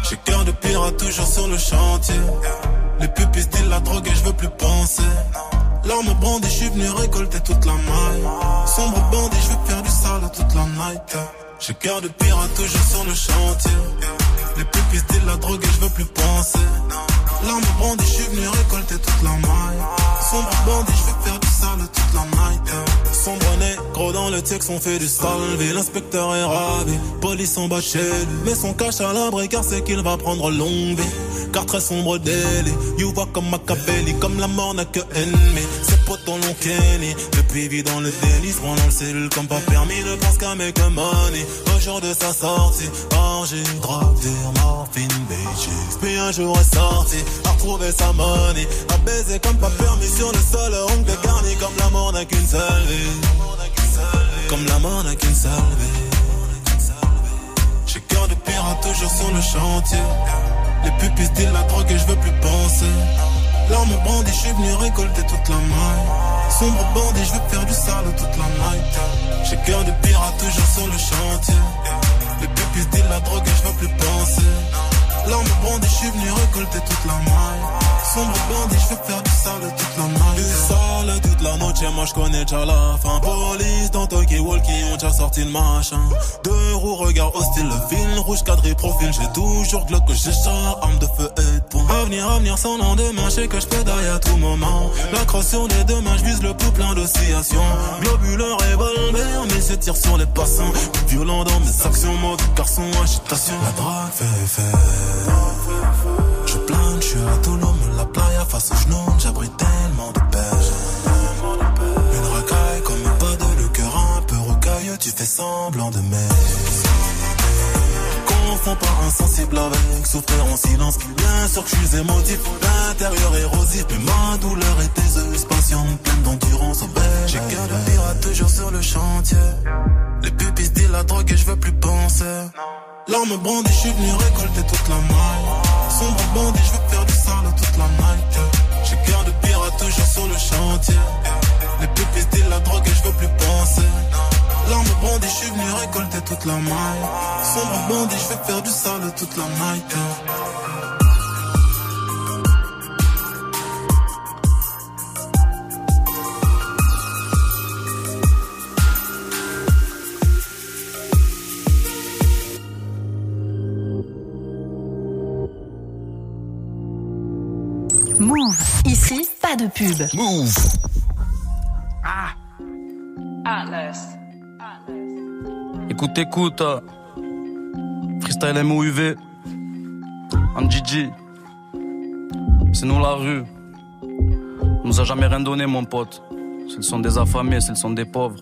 J'ai cœur de pirate toujours sur le chantier. Les pupilles disent la drogue et je veux plus penser. L'arme bandit, je suis venu récolter toute la maille. Sombre bandit, je veux faire du sale toute la night. J'ai cœur de pirate toujours sur le chantier. Les pupilles disent la drogue et je veux plus penser. L'arme bandit, je suis venu récolter toute la maille. Sombre bandit, je veux faire du sale toute la night. Sombre négro dans le texte, on fait du salvé. L'inspecteur est ravi, police en bas chez lui. Mais son cache à l'abri car c'est qu'il va prendre longue vie. Car très sombre délit, you vois comme Machiavelli, comme la mort n'a que ennemi. Ses potes l'ont Kenny, depuis vit dans le délit, se dans le cellule comme pas permis, ne pense qu'à make money. Au jour de sa sortie, orgie, drogue, morphine, bitches. Puis un jour est sorti, a retrouvé sa money, a baiser comme pas permis sur le sol, ongle garni comme la mort n'a qu'une seule vie. Comme la mort n'a qu'une seule J'ai cœur de pirate toujours sur le chantier. Les pupilles disent la drogue et je veux plus penser. L'arme bandit, je suis venu récolter toute la maille. Sombre bandit, je veux faire du sale toute la night. J'ai cœur de pirate toujours sur le chantier. Les pupilles disent la drogue et je veux plus penser. L'arme bandit, je suis venu récolter toute la maille. Sombre bandit, je veux faire du sale toute la night. Du sale toute la noche, moi je connais déjà la fin. Police dans Tokyo Walkie, ont déjà sorti le machin. Deux roues, regard hostile, le fil rouge cadré profil. J'ai toujours glock que j'ai arme de feu et de point. Avenir, avenir sans lendemain, je sais que je pédaille à tout moment. La crosse sur les deux mains, je vise le pouls plein d'oscillations. Globuleur, revolver, mais je tire sur les passants. Violent dans mes actions, mode garçon, agitation. La drague fait fait. Je plane, je suis autonome, la playa face au genou, j'abrite tellement de peine. Une racaille comme un pas de le cœur un peu rocailleux, tu fais semblant de m'aimer. Confonds pas insensible avec souffrir en silence. Bien sûr que je suis émotif, l'intérieur érosif, mais ma douleur est tes patiente, pleine d'endurance. J'ai cœur de pirate toujours sur le chantier. Les pupilles disent la drogue et je veux plus penser. L'arme brandie, je suis venu récolter toute la maille. Sombre bandit, je veux faire du sale toute la night. J'ai cœur de pirate toujours sur le chantier. Les pupilles disent la drogue et je veux plus penser. L'arme bandit, je suis venu récolter toute la maille. Sombre bandit, je veux faire du sale toute la night. Move. Ici, pas de pub. Move. Ah. Atlas. Écoute, écoute. Freestyle MOUV. en Gigi. C'est nous la rue. On nous a jamais rien donné, mon pote. C'est le son des affamés, c'est le son des pauvres.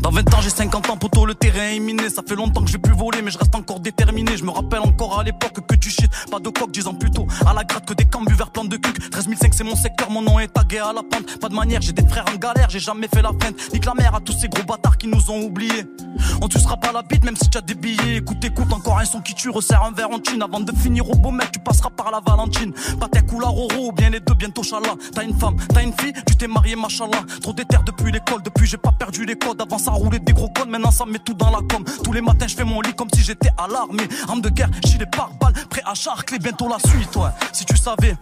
Dans 20 ans, j'ai 50 ans, poteau, le terrain est miné. Ça fait longtemps que je vais plus voler, mais je reste encore déterminé. Je me rappelle encore à l'époque que tu shit, pas de coq, 10 ans plus tôt. À la gratte que des cambus vers plein de cucs. 13005, c'est mon secteur, mon nom est tagué à la pente. Pas de manière, j'ai des frères en galère, j'ai jamais fait la peine. Nique la mère à tous ces gros bâtards qui nous ont oubliés. On tu seras pas la bite, même si tu as des billets. Écoute, écoute, encore un son qui tue, resserre un verre en chine. Avant de finir au beau mec, tu passeras par la Valentine. Pas tes ou la Roro, bien les deux, bientôt chala. T'as une femme, t'as une fille, tu t'es marié, machallah. Trop d'éther depuis l'école, depuis j'ai pas perdu les codes. Avant ça roulait des gros codes, maintenant ça met tout dans la com. Tous les matins, je fais mon lit comme si j'étais à l'armée. Arme de guerre, gilet par balle, prêt à charcler, bientôt la suite, ouais. Si tu savais,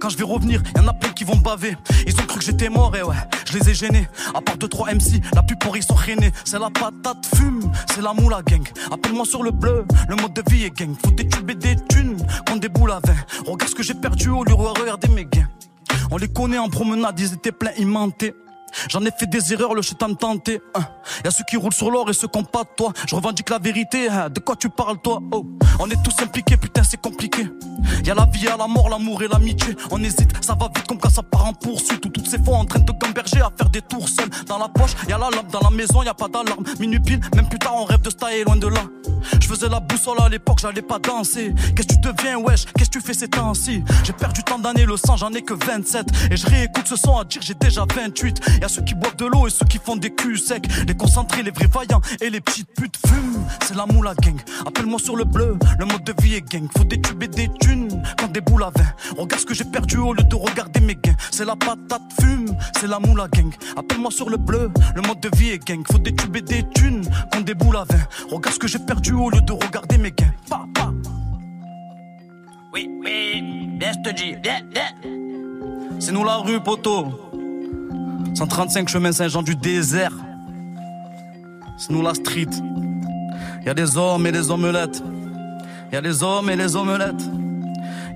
quand je vais revenir, y'en a plein qui vont baver. Ils ont cru que j'étais mort, et ouais, je les ai gênés. À part 2-3 MC, la plupart ils sont rainés. C'est la patate fume, c'est la moula gang. Appelle-moi sur le bleu, le mode de vie est gang. Faut et des thunes, qu'on des boules à vin. Regarde ce que j'ai perdu au lieu de regarder mes gains. On les connaît en promenade, ils étaient pleins aimantés. J'en ai fait des erreurs, le chétan me tenté. Hein. Y a ceux qui roulent sur l'or et ceux qui ont pas de toi. Je revendique la vérité, hein. de quoi tu parles toi? Oh, on est tous impliqués, putain c'est compliqué. Y a la vie, y a la mort, l'amour et l'amitié. On hésite, ça va vite comme quand ça part en poursuite. Ou toutes ces fois en train de gamberger à faire des tours seuls. Dans la poche, y a la lampe, dans la maison, y a pas d'alarme. Minuit pile, même plus tard on rêve de stailler loin de là. Je faisais la boussole à l'époque, j'allais pas danser. Qu'est-ce que tu deviens, wesh? Qu'est-ce que tu fais ces temps-ci? J'ai perdu tant d'années, le sang, j'en ai que 27. Et je réécoute ce son à dire j'ai déjà 28. Y a ceux qui boivent de l'eau et ceux qui font des culs secs. Les concentrés, les vrais vaillants et les petites putes fument. C'est la moula gang. Appelle-moi sur le bleu, le mode de vie est gang. Faut des tubes et des thunes, quand des boules à vin. Regarde ce que j'ai perdu au lieu de regarder mes gains. C'est la patate fume, c'est la moula gang. Appelle-moi sur le bleu, le mode de vie est gang. Faut des tubes et des thunes, quand des boules à vin. Regarde ce que j'ai perdu au lieu de regarder mes gains. Pa, pa. Oui, oui, bien je te dis, bien, bien. C'est nous la rue, poteau. 135 chemin Saint-Jean du désert. C'est nous la street. Y a des hommes et des omelettes. Y a des hommes et des omelettes.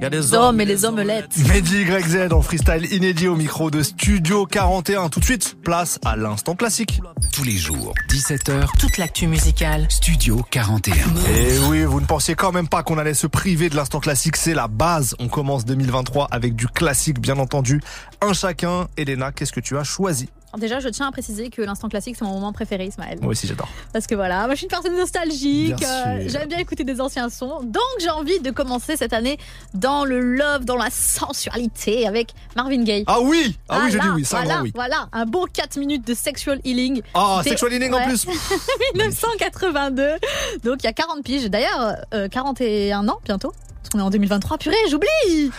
Il y a des hommes et les omelettes. Mehdi YZ en freestyle inédit au micro de Studio 41. Tout de suite, place à l'instant classique. Tous les jours, 17h. Toute l'actu musicale. Studio 41. Et oui, vous ne pensiez quand même pas qu'on allait se priver de l'instant classique. C'est la base. On commence 2023 avec du classique, bien entendu. Un chacun. Elena, qu'est-ce que tu as choisi? Déjà, je tiens à préciser que l'instant classique, c'est mon moment préféré, Ismaël. Moi aussi, j'adore. Parce que voilà, moi, je suis une personne nostalgique. Euh, j'aime bien écouter des anciens sons. Donc, j'ai envie de commencer cette année dans le love, dans la sensualité avec Marvin Gaye. Ah oui Ah oui, je dis oui, ça voilà, oui. Voilà, un bon 4 minutes de sexual healing. Ah, sexual healing en plus 1982. Donc, il y a 40 piges. D'ailleurs, 41 euh, ans bientôt. Parce qu'on est en 2023. Purée, j'oublie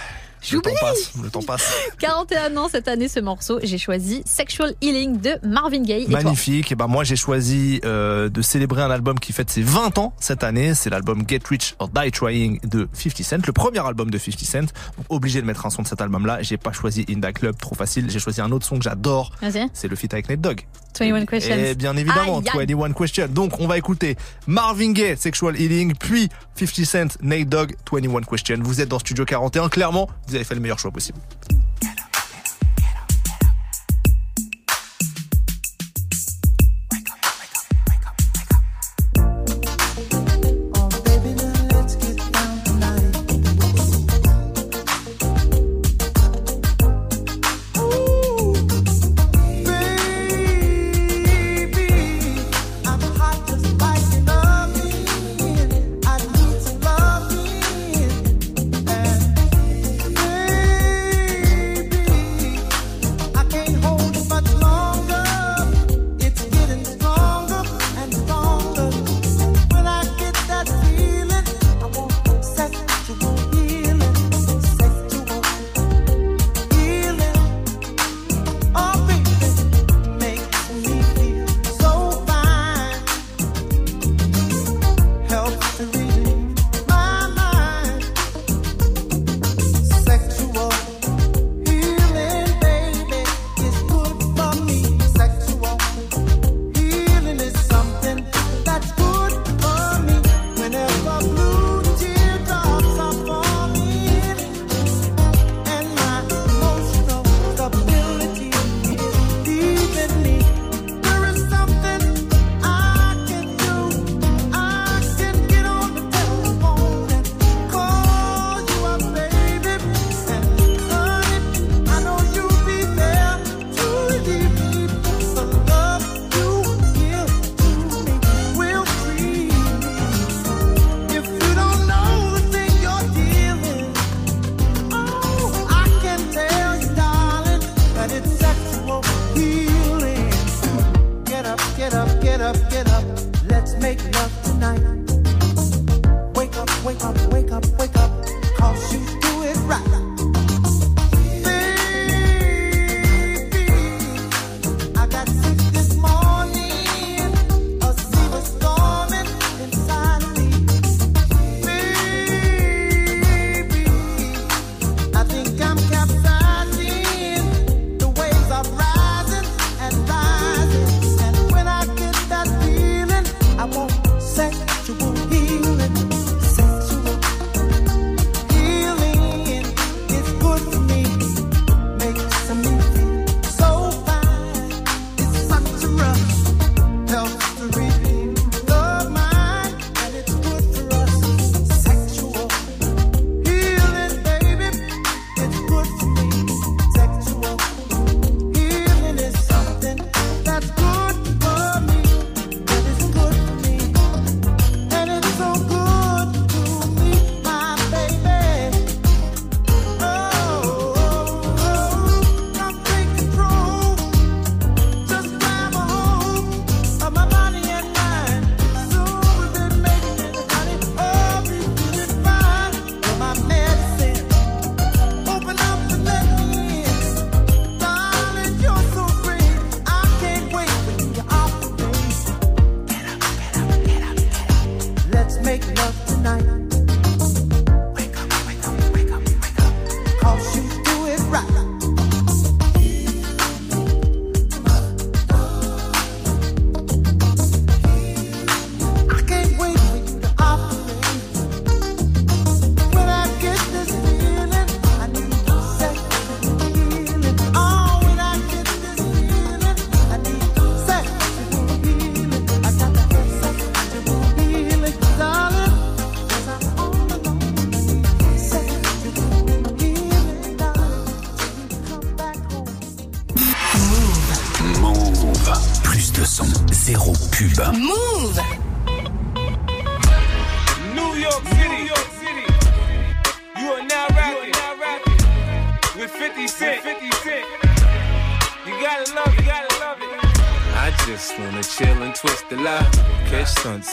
le temps passe, le temps passe. 41 ans cette année ce morceau, j'ai choisi Sexual Healing de Marvin Gaye. Magnifique, et, ben moi j'ai choisi euh, de célébrer un album qui fête ses 20 ans cette année, c'est l'album Get Rich or Die Trying de 50 Cent, le premier album de 50 Cent. Donc obligé de mettre un son de cet album là, j'ai pas choisi In That Club, trop facile, j'ai choisi un autre son que j'adore, c'est le feat avec Nate Dogg. 21 Questions. Et bien évidemment, 21 Questions. Donc on va écouter Marvin Gaye, Sexual Healing, puis 50 Cent, Nate Dogg, 21 Questions. Vous êtes dans Studio 41, clairement, vous avez fait le meilleur choix possible.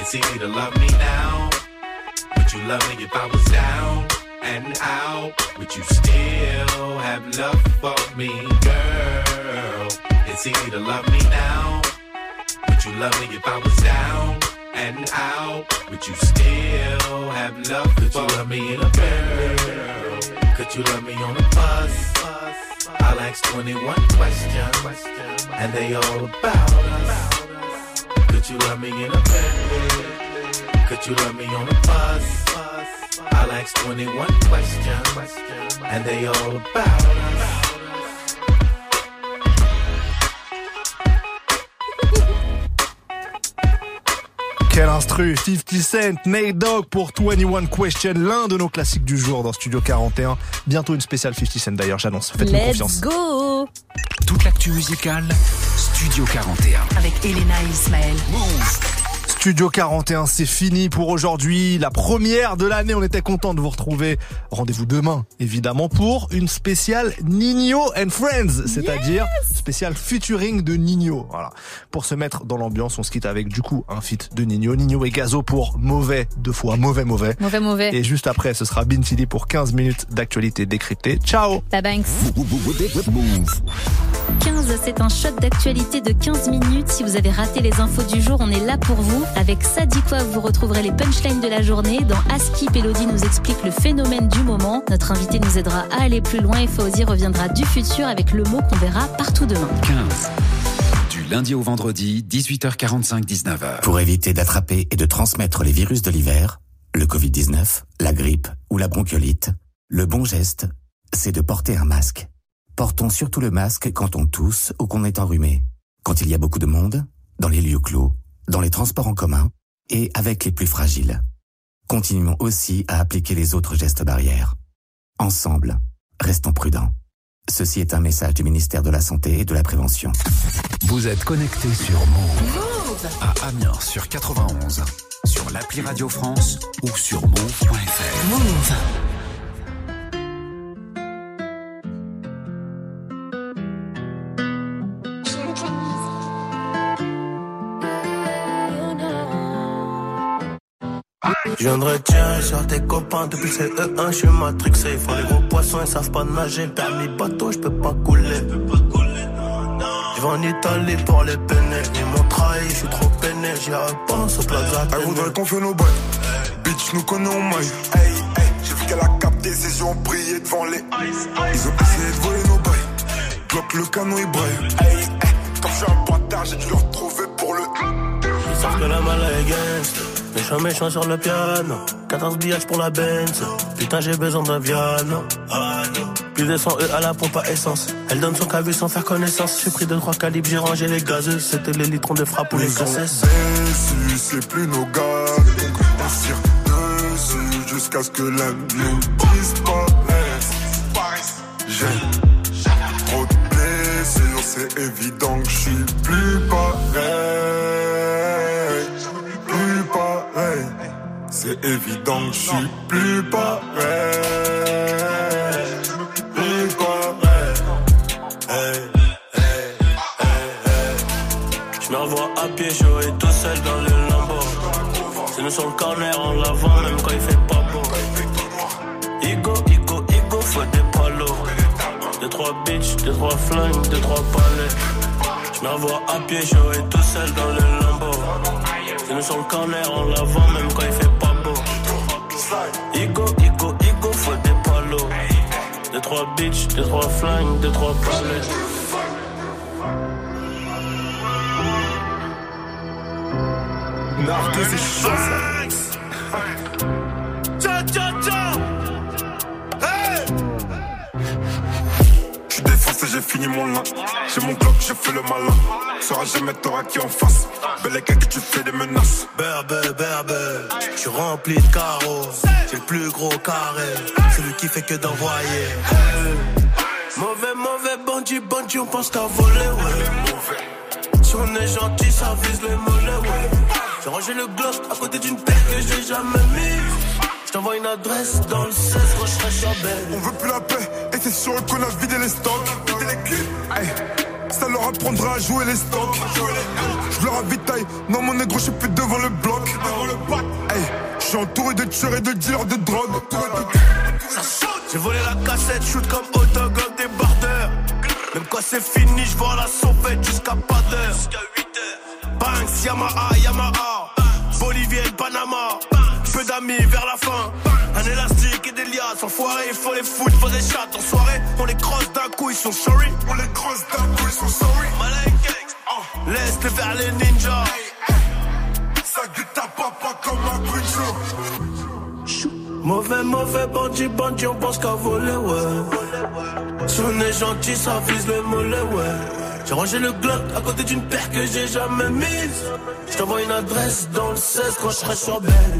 It's easy to love me now. Would you love me if I was down and out? Would you still have love for me, girl? It's easy to love me now. Would you love me if I was down and out? Would you still have love Could for you love me in a girl? Could you love me on a bus? I'll ask 21 questions, and they all about us. Could you love me in a bed? Could you love me on a bus? I'll ask 21 questions, and they all about us. Quel instru 50 Cent, Nate Dogg pour 21 Question, l'un de nos classiques du jour dans Studio 41. Bientôt une spéciale 50 Cent d'ailleurs, j'annonce. Faites-moi confiance. Let's go Toute l'actu musicale, Studio 41. Avec Elena et Ismaël. Move Studio 41, c'est fini pour aujourd'hui. La première de l'année, on était content de vous retrouver. Rendez-vous demain, évidemment, pour une spéciale Nino and Friends, c'est-à-dire spéciale featuring de Nino. Voilà. Pour se mettre dans l'ambiance, on se quitte avec du coup un feat de Nino. Nino et Gazo pour mauvais, deux fois mauvais, mauvais. Mauvais, mauvais. Et juste après, ce sera Bin City pour 15 minutes d'actualité décryptée. Ciao! Bye Banks. 15, c'est un shot d'actualité de 15 minutes. Si vous avez raté les infos du jour, on est là pour vous. Avec ça dit quoi, vous retrouverez les punchlines de la journée. Dans Askip, Elodie nous explique le phénomène du moment. Notre invité nous aidera à aller plus loin et Fauzi reviendra du futur avec le mot qu'on verra partout demain. 15. Du lundi au vendredi, 18h45, 19h. Pour éviter d'attraper et de transmettre les virus de l'hiver, le Covid-19, la grippe ou la bronchiolite, le bon geste, c'est de porter un masque. Portons surtout le masque quand on tousse ou qu'on est enrhumé. Quand il y a beaucoup de monde, dans les lieux clos, dans les transports en commun et avec les plus fragiles. Continuons aussi à appliquer les autres gestes barrières. Ensemble, restons prudents. Ceci est un message du ministère de la Santé et de la Prévention. Vous êtes connecté sur Move, à Amiens sur 91, sur l'appli Radio France ou sur move.fr. Move. Je viendrai tiens sur tes copains depuis le CE1, je suis matrixé. Faut les gros poissons, ils savent pas nager. Permis bateau, je peux pas couler. Je vais en Italie pour les peiner. Ils m'ont trahi, je suis trop peiné. J'y repense au plaza. Elle voudrait qu'on fait nos bails. Bitch, nous connaissons maille. Hey, hey, j'ai vu qu'elle a capté ses yeux ont brillé devant les. Ils ont essayé de voler nos bails. Bloque le canon, il braille. Hey, hey, comme je suis un bâtard, j'ai dû le retrouver pour le. Ils savent que la malle est gangsta. Méchant, méchant sur le piano. 14 billages pour la Benz. Putain, j'ai besoin d'un piano. Plus de 100 E à la pompe à essence. Elle donne son cavu sans faire connaissance. J'ai pris 2-3 calibres, j'ai rangé les gazeux. C'était les litrons de frappe ou les cassettes. Dessus, c'est plus nos gars. Tire dessus jusqu'à ce que l'un nous disparaisse. J'ai trop de blessures, c'est évident que je suis plus pareil. C'est évident que je suis plus pareil. Plus pareil. Hey, hey, hey. Je à pied chaud et tout seul dans le lambeau. C'est nous sur le corner en l'avant, même quand il fait pas beau. Igo, Igo, Igo, faut des palos. Deux, trois bitches, deux, trois flingues, deux, trois palais. Je me revois à pied chaud et tout seul dans le lambeau. C'est nous sur le corner en l'avant, même quand il fait pas beau. Igo, Igo, Igo, faut des palos. Deux, trois bitches, deux, trois flingues, deux, trois palais. Narco, c'est chaud. J'ai fini mon lin. J'ai mon bloc, j'ai fait le malin. Sera jamais t'auras qui en face. Belle que tu fais des menaces. Berbe, berbe, je suis rempli de carreaux. J'ai le plus gros carré, celui qui fait que d'envoyer. Hey. Mauvais, mauvais bandit, bandit, on pense qu'à voler, ouais. Si on est gentil, ça vise les mollets, ouais. J'ai rangé le glock à côté d'une paire que j'ai jamais mise. Je t'envoie une adresse dans le 16 quand je serai. On veut plus la paix, c'est sûr qu'on a vidé les stocks. Ça leur apprendra à jouer les stocks. Je leur ravitaille, non mon négro, je suis plus devant le bloc. Hey, je suis entouré de tueurs et de dealers de drogue. J'ai volé la cassette, shoot comme autogol des bardeurs. Même quand c'est fini, je vois la sauvette jusqu'à pas d'heure. Jusqu'à 8 heures. Banks, Yamaha, Yamaha. Bolivienne, Panama. Peu d'amis vers la fin. Un élastique liasses. Enfoirés, il faut les foutre, faut des chats. En soirée, on les crosse d'un coup, ils sont sorry. On les crosse d'un coup, ils sont sorry. Malin gangs. Laisse-le vers les ninjas. Ça guette ta papa comme un creature. Mauvais, mauvais bandit, bandit, on pense qu'à voler, ouais. Si est gentil, ça vise le mollet, ouais. J'ai rangé le glock à côté d'une paire que j'ai jamais mise. Je t'envoie une adresse dans le 16 quand je serai sur belle.